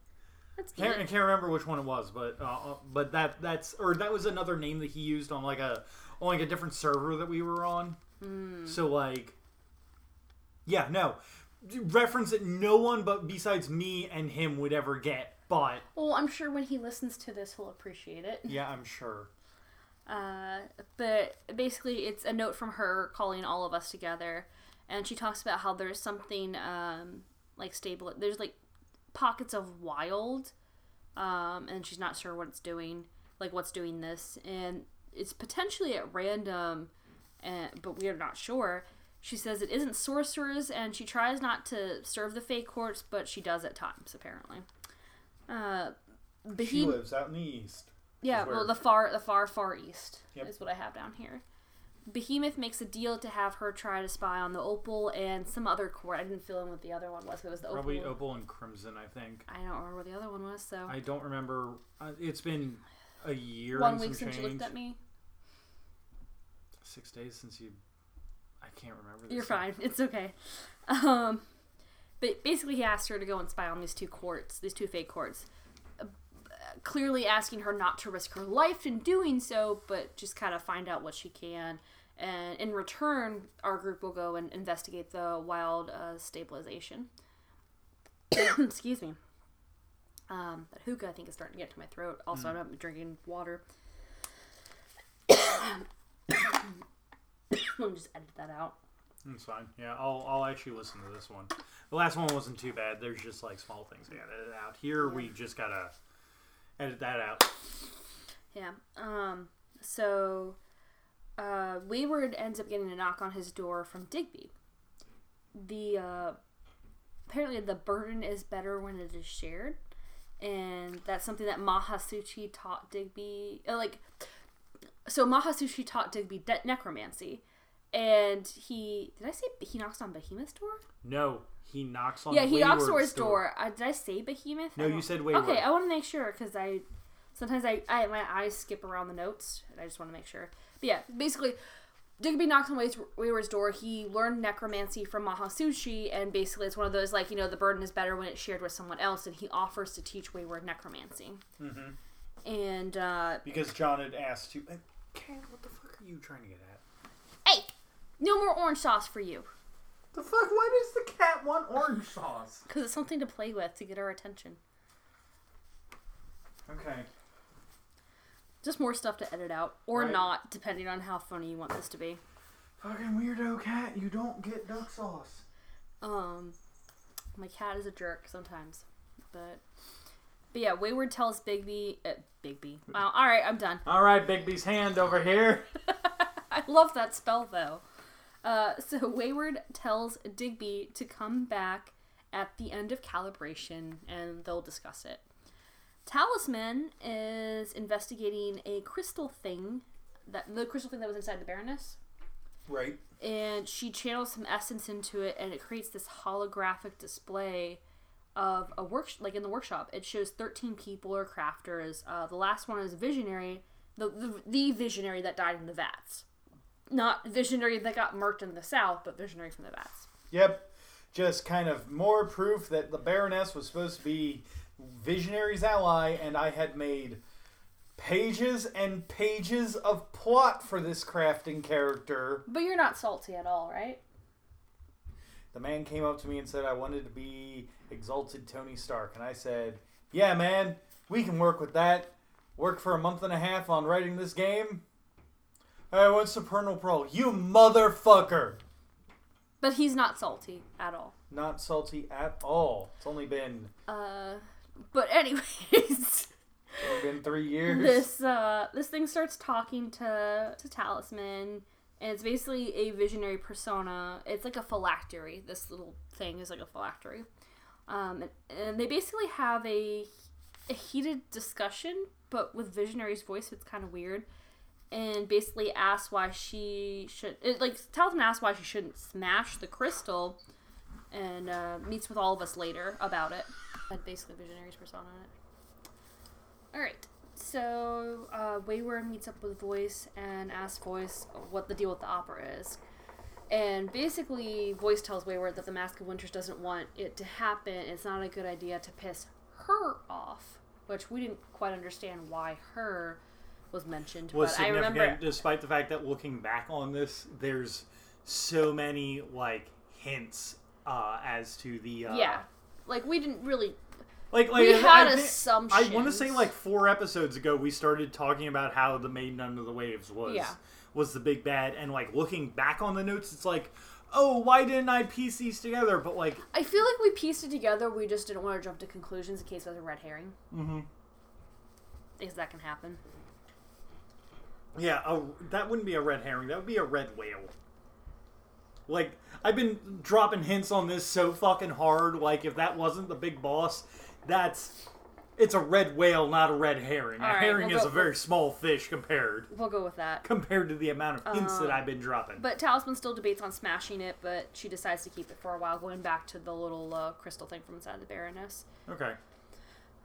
That's Can't, I can't remember which one it was, but uh, uh, but that that's or that was another name that he used on like a on like a different server that we were on. Hmm. So like, yeah, no reference that no one but besides me and him would ever get. But Well, I'm sure when he listens to this, he'll appreciate it. yeah, I'm sure. Uh, but basically, it's a note from her calling all of us together, and she talks about how there's something um, like stable. There's like pockets of wild, um, and she's not sure what it's doing, like what's doing this, and it's potentially at random, and but we are not sure. She says it isn't sorcerers, and she tries not to serve the fake courts, but she does at times apparently. Uh, She Behem- lives out in the east. yeah, well, the far, the far, far east Yep. is what I have down here. Behemoth makes a deal to have her try to spy on the Opal and some other court. I didn't fill in what the other one was. It was the Probably Opal. Opal and Crimson, I think. I don't remember what the other one was. So I don't remember. Uh, it's been a year one week since you change. looked at me. Six days since you. I can't remember. This You're fine. It's okay. Um, but basically, he asked her to go and spy on these two courts, these two fake courts. Clearly asking her not to risk her life in doing so, but just kind of find out what she can. And in return, our group will go and investigate the wild uh, stabilization. [COUGHS] Excuse me. Um, that hookah, I think, is starting to get to my throat. Also, I'm not drinking water. [COUGHS] Let me just edit that out. That's fine. Yeah, I'll I'll actually listen to this one. The last one wasn't too bad. There's just like small things gotta out. Here we just gotta edit that out. Yeah. Um. So, uh, Wayward ends up getting a knock on his door from Digby. The uh, apparently the burden is better when it is shared, and that's something that Mahasuchi taught Digby. uh, Like, so Mahasuchi taught Digby de- necromancy, and he did I say he knocks on Behemoth's door? No, he knocks on. yeah, he knocks on Wayward's his door. Uh, did I say Behemoth? No, you said Wayward. Okay, I want to make sure because I sometimes I, I my eyes skip around the notes and I just want to make sure. But yeah, basically, Digby knocks on Wayward's door. He learned necromancy from Mahasuchi, and basically it's one of those like you know the burden is better when it's shared with someone else, and he offers to teach Wayward necromancy. Mhm. And uh, Because John had asked you. Cat, what the fuck are you trying to get at? hey, no more orange sauce for you The fuck? Why does the cat want orange sauce? because it's something to play with to get our attention. Okay. Just more stuff to edit out, or Right. not, depending on how funny you want this to be. Fucking weirdo cat, you don't get duck sauce. Um, my cat is a jerk sometimes, but but yeah, Wayward tells Bigby, uh, Bigby. Wow, all right, I'm done. All right, Bigby's hand over here. [LAUGHS] I love that spell though. Uh, [LAUGHS] so Wayward tells Digby to come back at the end of calibration, and they'll discuss it. Talisman is investigating a crystal thing that the crystal thing that was inside the Baroness. Right. and she channels some essence into it and it creates this holographic display of a work like in the workshop it shows 13 people or crafters uh, the last one is a visionary the, the, the visionary that died in the vats not visionary that got murked in the south but visionary from the vats Yep. Just kind of more proof that the Baroness was supposed to be Visionary's ally, and I had made pages and pages of plot for this crafting character. but you're not salty at all right The man came up to me and said I wanted to be exalted Tony Stark, and I said, "Yeah, man, we can work with that. Work for a month and a half on writing this game." Hey, what's Supernal Pro? You motherfucker! but he's not salty at all Not salty at all. It's only been uh, but anyways only been three years. this uh this thing starts talking to to talisman and it's basically a visionary persona it's like a phylactery this little thing is like a phylactery um and, and they basically have a a heated discussion but with visionary's voice it's kind of weird and basically asks why she should it like talisman asks why she shouldn't smash the crystal and uh, meets with all of us later about it and basically visionary's persona in it all right. So uh, Wayward meets up with Voice and asks Voice what the deal with the opera is. And basically, Voice tells Wayward that the Mask of Winters doesn't want it to happen. It's not a good idea to piss her off, which we didn't quite understand why her was mentioned. was but I significant, remember, despite the fact that looking back on this, there's so many like hints uh, as to the uh, yeah, like we didn't really. like like We I- had I, assumptions. I want to say like four episodes ago we started talking about how the Maiden Under the Waves was Yeah. was the big bad, and like looking back on the notes, it's like, oh, why didn't I piece these together? But like, I feel like we pieced it together. We just didn't want to jump to conclusions in case it was a red herring. mm-hmm. Because that can happen. Yeah, a, that wouldn't be a red herring. That would be a red whale. Like I've been dropping hints on this so fucking hard. Like if that wasn't the big boss, that's it's a red whale, not a red herring. All a right, herring we'll is go- a very small fish compared We'll go with that. compared to the amount of hints that Um, I've been dropping. But Talisman still debates on smashing it, but she decides to keep it for a while, going back to the little uh, crystal thing from inside the Baroness. okay.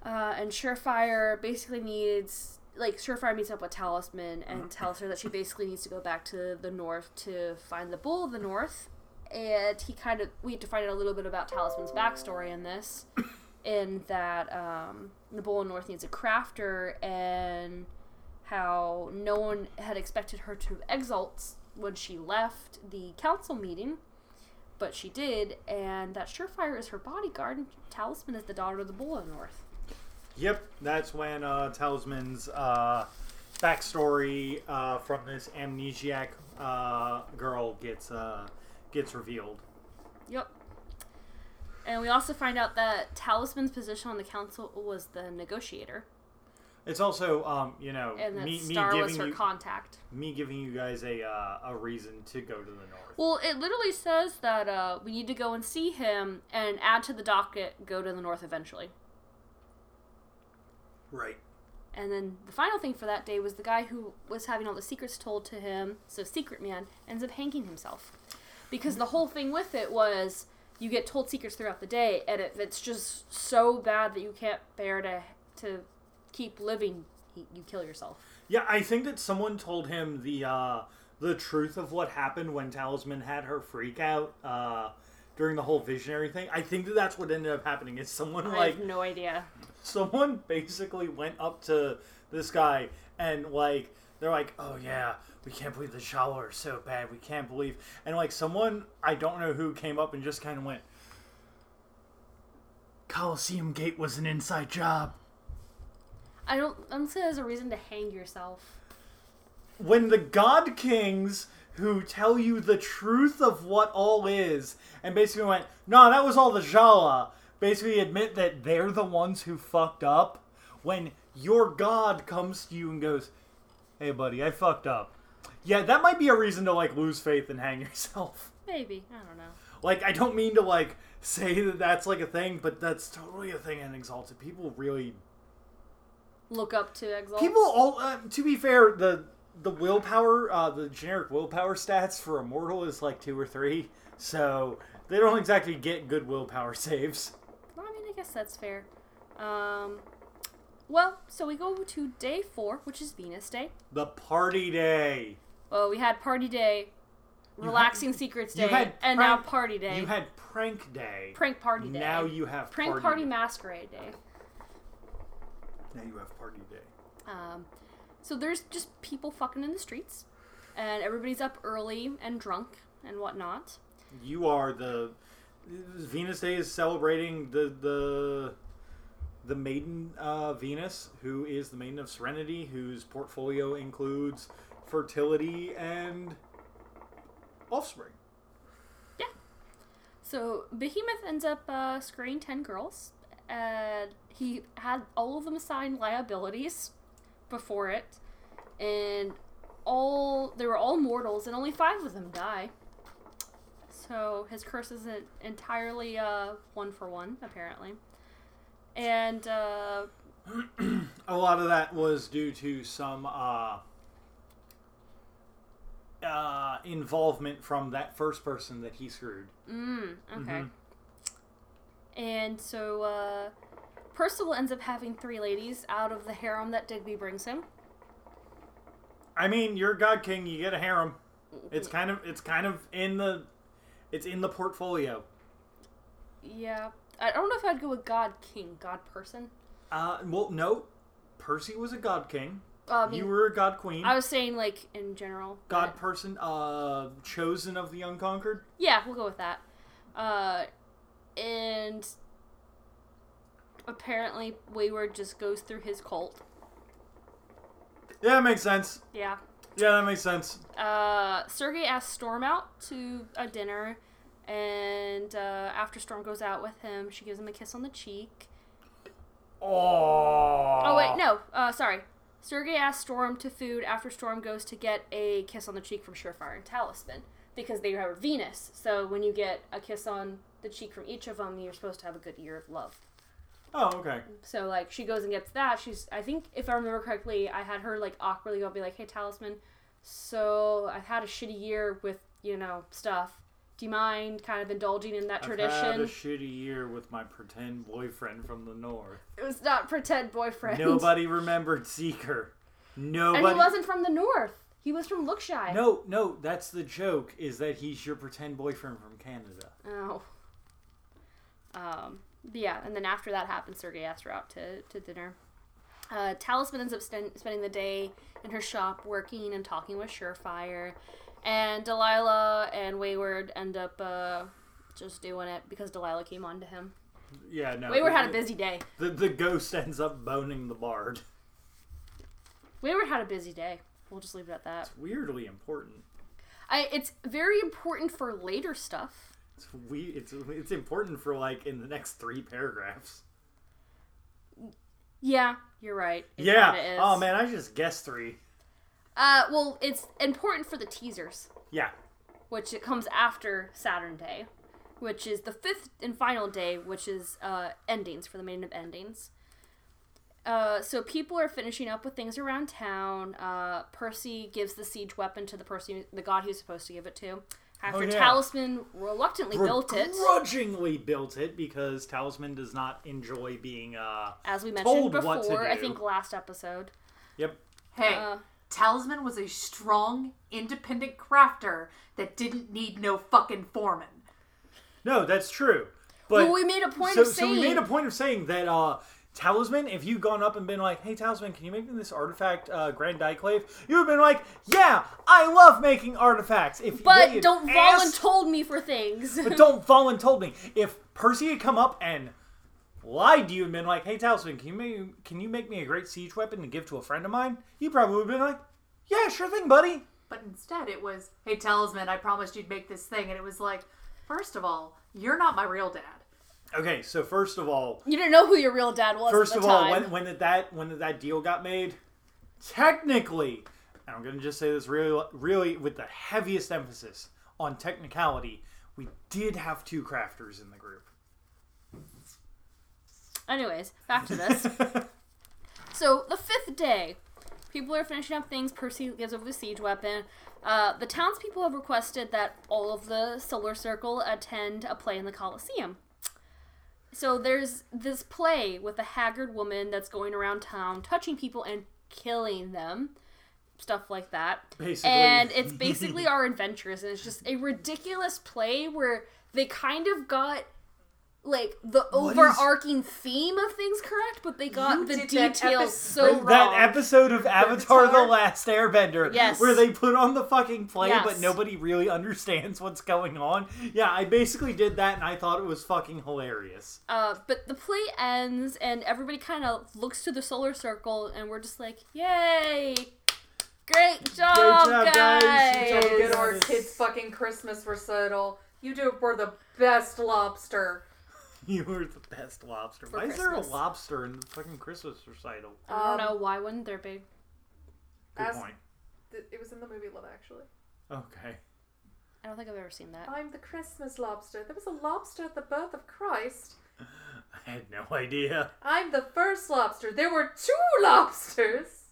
Uh, and Surefire basically needs, like, Surefire meets up with Talisman and tells her that she basically needs to go back to the north to find the Bull of the North. And he kind of, we have to find out a little bit about Talisman's backstory in this, [COUGHS] in that um, the Bull of the North needs a crafter, and how no one had expected her to exalt when she left the council meeting, but she did, and that Surefire is her bodyguard, and Talisman is the daughter of the Bull of the North. Yep, that's when uh, Talisman's uh, backstory uh, from this amnesiac uh, girl gets uh, gets revealed. Yep. And we also find out that Talisman's position on the council was the negotiator, It's also, um, you know, and that me, me Star was giving her you contact. me giving you guys a uh, a reason to go to the north. Well, it literally says that uh, we need to go and see him and add to the docket, go to the north eventually. Right. And then the final thing for that day was the guy who was having all the secrets told to him, so Secret Man, ends up hanging himself. Because the whole thing with it was you get told secrets throughout the day, and if it's just so bad that you can't bear to to keep living, you kill yourself. Yeah, I think that someone told him the uh, the truth of what happened when Talisman had her freak out uh, during the whole visionary thing. I think that that's what ended up happening. Is someone I like have no idea. Someone basically went up to this guy and like they're like, "Oh yeah, we can't believe the Shallow are so bad. We can't believe." And like someone I don't know who came up and just kind of went, "Coliseum Gate was an inside job." I don't. I don't see that as a reason to hang yourself. when the god kings who tell you the truth of what all is and basically went no that was all the jala basically admit that they're the ones who fucked up when your god comes to you and goes hey buddy i fucked up yeah that might be a reason to like lose faith and hang [LAUGHS] yourself Maybe I don't know. like i don't mean to like say that that's like a thing but that's totally a thing in exalted people really Look up to Exalted. People all uh, to be fair, the the willpower, uh, the generic willpower stats for immortal is like two or three, so they don't exactly get good willpower [LAUGHS] saves. Well, I mean, I guess that's fair. Um, well, so we go to day four, which is Venus Day. The party day. Well, we had Party Day, Relaxing had- Secrets Day, had and now Party Day. You had prank day. Prank Party Day. Now you have Prank party, Party. Masquerade Day. Now you have party day. Um, so there's just people fucking in the streets, and everybody's up early and drunk and whatnot. You are the Venus Day is celebrating the the the maiden uh, Venus, who is the maiden of Serenity, whose portfolio includes fertility and offspring. Yeah. So Behemoth ends up uh, screening ten girls, and he had all of them assigned liabilities before it, and all they were all mortals, and only five of them die. So his curse isn't entirely uh, one for one, apparently. And uh, [CLEARS THROAT] A lot of that was due to some uh, uh, involvement from that first person that he screwed. mm, okay. Mhm. And so uh, Percival ends up having three ladies out of the harem that Digby brings him. I mean, you're god king. You get a harem. It's kind of it's kind of in the it's in the portfolio. Yeah. I don't know if I'd go with God King, God Person. Uh, well, no, Percy was a god king. Mean, you were a god queen. I was saying like in general. god but- person, uh, chosen of the unconquered. Yeah, we'll go with that. Uh, and apparently Wayward just goes through his cult. Yeah, that makes sense. Yeah. Yeah, that makes sense. Uh, Sergey asks Storm out to a dinner, and uh, after Storm goes out with him, she gives him a kiss on the cheek. Oh. Oh wait, no. Uh, sorry. Sergey asks Storm to food after Storm goes to get a kiss on the cheek from Surefire and Talisman because they are Venus. So when you get a kiss on the cheek from each of them, you're supposed to have a good year of love. Oh, okay. So like she goes and gets that. She's I think if I remember correctly, I had her like awkwardly go be like, "Hey Talisman, so I've had a shitty year with you know stuff. Do you mind kind of indulging in that tradition? I've had tradition?" a shitty year with my pretend boyfriend from the north. it was not pretend boyfriend. Nobody [LAUGHS] remembered Seeker. Nobody. and he wasn't from the north. He was from Lookshy. No, no, that's the joke. Is that he's your pretend boyfriend from Canada? Oh. Um. yeah, and then after that happens, Sergey asks her out to, to dinner. Uh, Talisman ends up sten- spending the day in her shop working and talking with Surefire. And Delilah and Wayward end up uh, just doing it because Delilah came on to him. Yeah, no. Wayward had a busy day. The, the ghost ends up boning the bard. Wayward had a busy day. We'll just leave it at that. It's weirdly important. I, it's very important for later stuff. It's we. It's it's important for like in the next three paragraphs. Yeah, you're right. It yeah. Oh man, I just guessed three. Uh, well, it's important for the teasers. Yeah. which it comes after Saturn Day, which is the fifth and final day, which is uh, endings for the Maiden of Endings. Uh, so people are finishing up with things around town. Uh, Percy gives the siege weapon to the person, the god he was supposed to give it to. After Oh, yeah. Talisman reluctantly built it, Begrudgingly built it because Talisman does not enjoy being. uh as we mentioned told before, what to I do. think last episode. Yep. Hey, Uh, Talisman was a strong, independent crafter that didn't need no fucking foreman. No, that's true. But well, we made a point so, of so saying we made a point of saying that uh Talisman, if you'd gone up and been like, "Hey, Talisman, can you make me this artifact, uh, Grand Daiklave?" You would have been like, "Yeah, I love making artifacts." If but they don't asked- voluntold me for things. but don't voluntold me. If Percy had come up and lied to you and been like, "Hey, Talisman, can you make can you make me a great siege weapon to give to a friend of mine?" You probably would have been like, "Yeah, sure thing, buddy." But instead, it was, "Hey, Talisman, I promised you'd make this thing," and it was like, first of all, you're not my real dad. Okay, so first of all, You didn't know who your real dad was. first at of the all, time. when when did that when did that deal got made? Technically, and I'm gonna just say this really really with the heaviest emphasis on technicality, we did have two crafters in the group. Anyways, back to this. [LAUGHS] so the fifth day, people are finishing up things. Percy gives over the siege weapon. Uh, the townspeople have requested that all of the Solar Circle attend a play in the Coliseum. So there's this play with a haggard woman that's going around town, touching people and killing them, stuff like that. Basically. And it's [LAUGHS] basically our adventures, and it's just a ridiculous play where they kind of got like the What is- overarching theme of things correct, but they got You the details episode- so that wrong. that episode of Avatar: The Last Airbender, Yes. where they put on the fucking play, Yes. but nobody really [LAUGHS] understands what's going on. Yeah, I basically did that, and I thought it was fucking hilarious. Uh, but the play ends, and everybody kind of looks to the solar circle, and we're just like, "Yay! Great job, job, guys. guys!" Good job, Good Yes. our kids' fucking Christmas recital. You do it for the best lobster. [LAUGHS] You were the best lobster. For Why is there a Christmas. lobster in the fucking Christmas recital? I don't Um, know why wouldn't there be? Good As- point. th- It was in the movie Love Actually. Okay. I don't think I've ever seen that. I'm the Christmas lobster. There was a lobster at the birth of Christ. [LAUGHS] I had no idea. I'm the first lobster. There were two lobsters.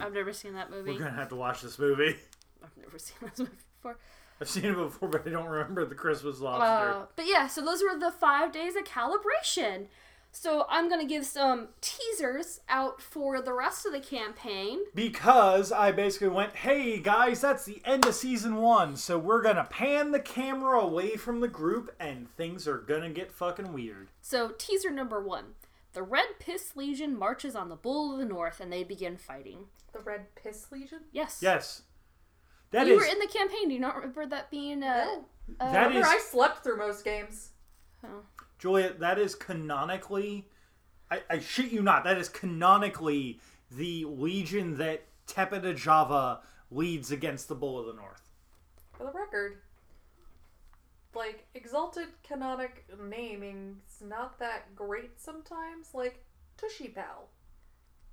I've never seen that movie. We're gonna have to watch this movie. I've never seen this movie before. I've seen it before, but I don't remember the Christmas lobster. Uh, but yeah, so those were the five days of calibration. So I'm gonna give some teasers out for the rest of the campaign. Because I basically went, hey guys, that's the end of season one, so we're gonna pan the camera away from the group and things are gonna get fucking weird. So teaser number one: the Red Piss Legion marches on the Bull of the North, and they begin fighting. The Red Piss Legion? Yes. Yes. That you is were in the campaign. Do you not remember that being uh, No. uh That Remember, is- I slept through most games. oh. Juliet, that is canonically I, I shit you not, that is canonically the legion that Tepet Ejava leads against the Bull of the North. For the record, like, Exalted Canonic naming's not that great sometimes. Like, Tushy Pal.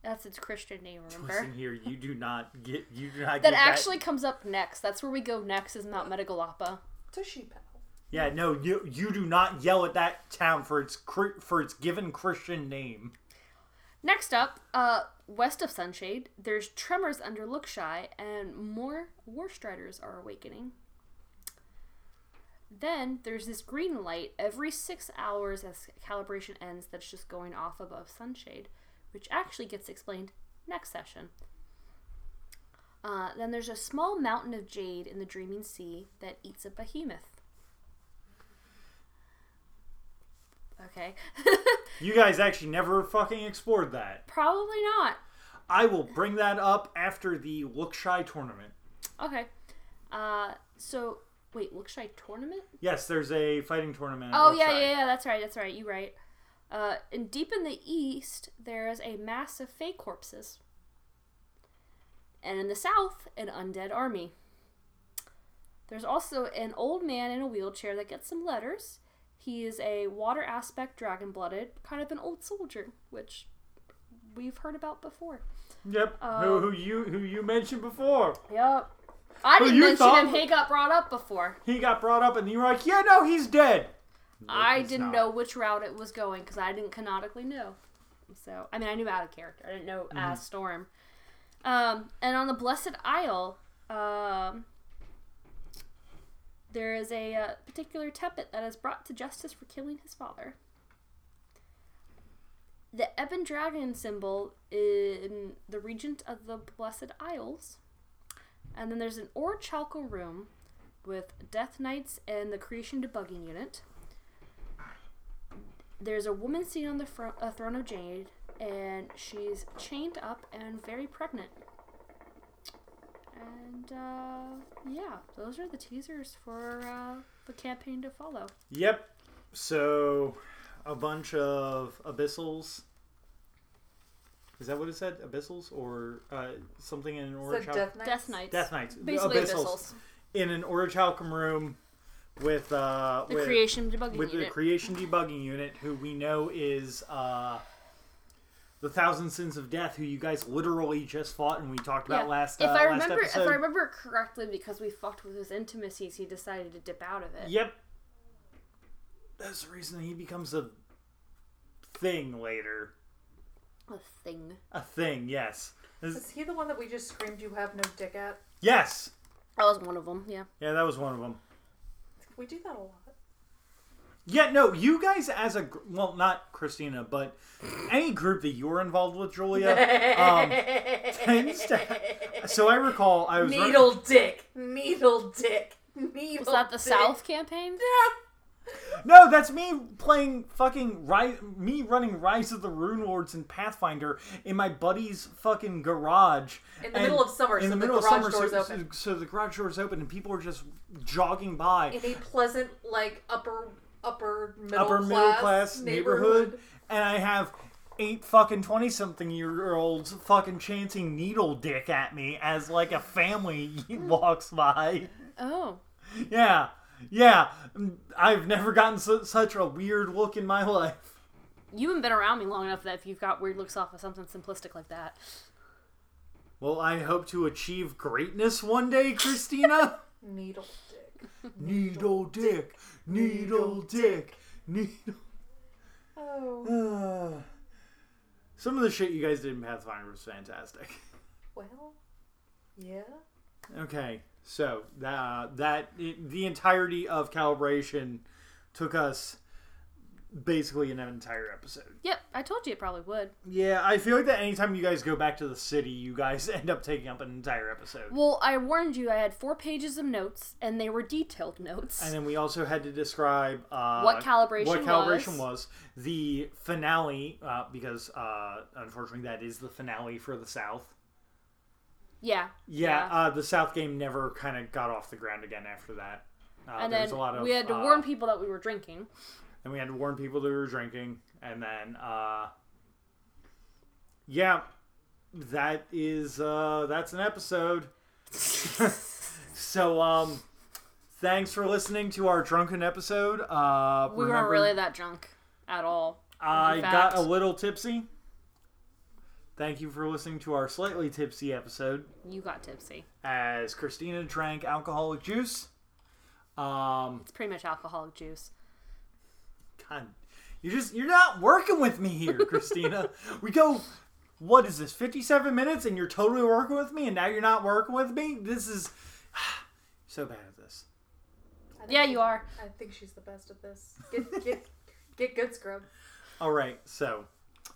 That's its Christian name. Remember? Listen here, you do not get you do not That get actually comes up next. That's where we go next. Is Mount Metagalapa. Tushy Pal. Yeah, no, you you do not yell at that town for its for its given Christian name. Next up, uh, west of Sunshade, there's tremors under Lookshy, and more War Striders are awakening. Then there's this green light every six hours as calibration ends that's just going off above Sunshade, which actually gets explained next session. Uh, then there's a small mountain of jade in the Dreaming Sea that eats a behemoth. Okay. [LAUGHS] You guys actually never fucking explored that. Probably not. I will bring that up after the Lookshy tournament. Okay. Uh, so wait, Lookshy tournament? Yes, there's a fighting tournament. Oh yeah, yeah, yeah. That's right. That's right. You right. Uh, and deep in the east, there is a mass of fey corpses, and in the south, an undead army. There's also an old man in a wheelchair that gets some letters. He is a water aspect dragon blooded, kind of an old soldier, which we've heard about before. Yep. Uh, who, who you who you mentioned before? Yep. I Who didn't mention him. He got brought up before. He got brought up, and you were like, "Yeah, no, he's dead." I didn't not. know which route it was going because I didn't canonically know. So I mean, I knew out of character. I didn't know as Storm. Um, and on the Blessed Isle, um, there is a uh, particular Tepet that is brought to justice for killing his father. The Ebon Dragon symbol in the Regent of the Blessed Isles. And then there's an Orichalcum room with Death Knights and the Creation Debugging Unit. There's a woman seen on the fro- uh, throne of Jade, and she's chained up and very pregnant. And uh, yeah, those are the teasers for uh, the campaign to follow. Yep. So, a bunch of abyssals. Is that what it said? Abyssals or uh, something in an Is Orange that Death Knights? Death Knights. Death Knights. Basically abyssals. abyssals. in an Orichalcum room with uh The with, creation debugging with the unit. creation debugging unit, who we know is uh the Thousand Sins of Death, who you guys literally just fought and we talked about Yeah. last. if uh, I last remember, if. I remember correctly, because we fucked with his intimacies, he decided to dip out of it. Yep. That's the reason he becomes a thing later. A thing. A thing, yes. This- Is he the one that we just screamed you have no dick at? yes. That was one of them. Yeah. Yeah, that was one of them. We do that a lot. Yeah, no, you guys as a gr- well, not Christina, but any group that you're involved with, Julia, um, [LAUGHS] tends to. So I recall I was run- Needle dick. Needle dick. Needle Was that the dick. South campaign? No, that's me playing fucking Rise, me running Rise of the Runelords and Pathfinder in my buddy's fucking garage. In the And- middle of summer, in so the the middle of summer, door's so, open. so, so the garage door's open and people are just jogging by. In a pleasant, like upper upper middle upper class middle class neighborhood, and I have eight fucking twenty something year olds fucking chanting needle dick at me as like a family [LAUGHS] walks by. Oh. Yeah, yeah. I've never gotten su- such a weird look in my [LAUGHS] life. You haven't been around me long enough that if you've got weird looks off of something simplistic like that. Well, I hope to achieve greatness one day, Christina. [LAUGHS] Needle dick. needle dick, needle dick, needle. Oh Ah. [SIGHS] Some of the shit you guys did in Pathfinder was fantastic. well, yeah. Okay, so that that the entirety of calibration took us basically an entire episode. Yep, I told you it probably would. Yeah, I feel like that anytime you guys go back to the city, you guys [LAUGHS] end up taking up an entire episode. Well, I warned you I had four pages of notes, and they were detailed notes. And then we also had to describe uh, What calibration what calibration was. was, the finale, uh, because uh, unfortunately that is the finale for the South. Yeah. Yeah, Uh, the South game never kind of got off the ground again after that. Uh, and then a lot of, we had to uh, warn people that we were drinking. and we had to warn people that we were drinking, and then uh, yeah, that is uh, that's an episode. [LAUGHS] so um, thanks for listening to our drunken episode. Uh, We weren't really that drunk at all. I in got a little tipsy. Thank you for listening to our slightly tipsy episode You got tipsy. as Christina drank alcoholic juice. Um, It's pretty much alcoholic juice. God, you're just you're not working with me here, [LAUGHS] Christina. we go, what is this? Fifty-seven minutes, and you're totally working with me, and now you're not working with me. This is [SIGHS] so bad at this. Yeah, you are. I think she's the best at this. Get get get good, scrub. [LAUGHS] All right, so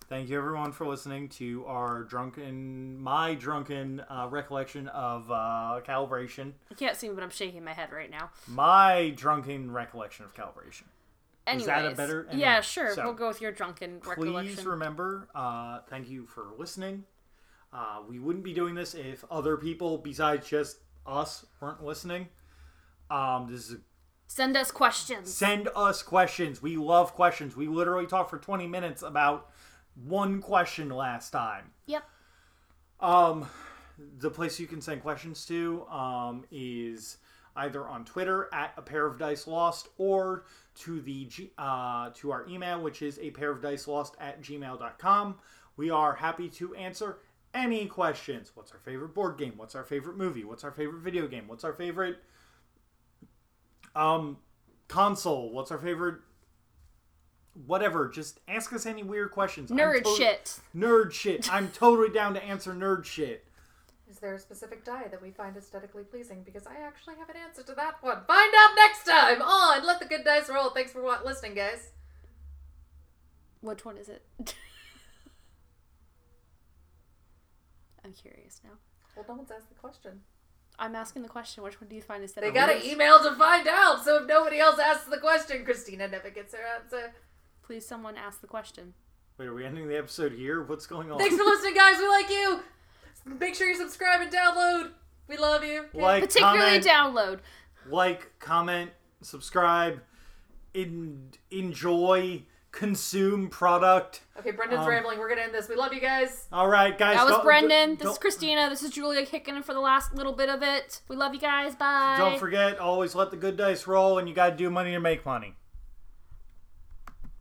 thank you everyone for listening to our drunken, my drunken uh, recollection of uh, calibration, You can't see me, but I'm shaking my head right now. my drunken recollection of calibration. Anyways, Is that a better- Yeah, sure. so- we'll go with your drunken recollection. Please remember, uh, thank you for listening. Uh, we wouldn't be doing this if other people besides just us weren't listening. Um, this is Send us questions. send us questions. We love questions. We literally talked for 20 minutes about one question last time. Yep. Um, the place you can send questions to um, is either on Twitter at a pair of dice lost or to the uh, to our email, which is a pair of dice lost at gmail.com. We are happy to answer any questions. What's our favorite board game? What's our favorite movie? What's our favorite video game? What's our favorite um console? What's our favorite whatever? Just ask us any weird questions. Nerd tot- shit. Nerd shit. I'm totally down to answer nerd shit. Is there a specific die that we find aesthetically pleasing? Because I actually have an answer to that one. Find out next time on Let the Good Dice Roll. Thanks for wa- listening, guys. Which one is it? [LAUGHS] I'm curious now. Well, no one's asked the question. I'm asking the question. Which one do you find is They got an email to find out, so if nobody else asks the question, Christina never gets her answer. Please, someone ask the question. Wait, are we ending the episode here? What's going on? Thanks for listening, guys. We like you. Make sure you subscribe and download. We love you. Okay? Like, Particularly comment, download. like, comment, subscribe, in, enjoy, consume product. Okay, Brendan's Um, rambling. We're gonna end this. We love you guys. All right, guys. That was Brendan. This is Christina. This is Julia kicking in for the last little bit of it. We love you guys. Bye. Don't forget, always let the good dice roll, and you got to do money to make money.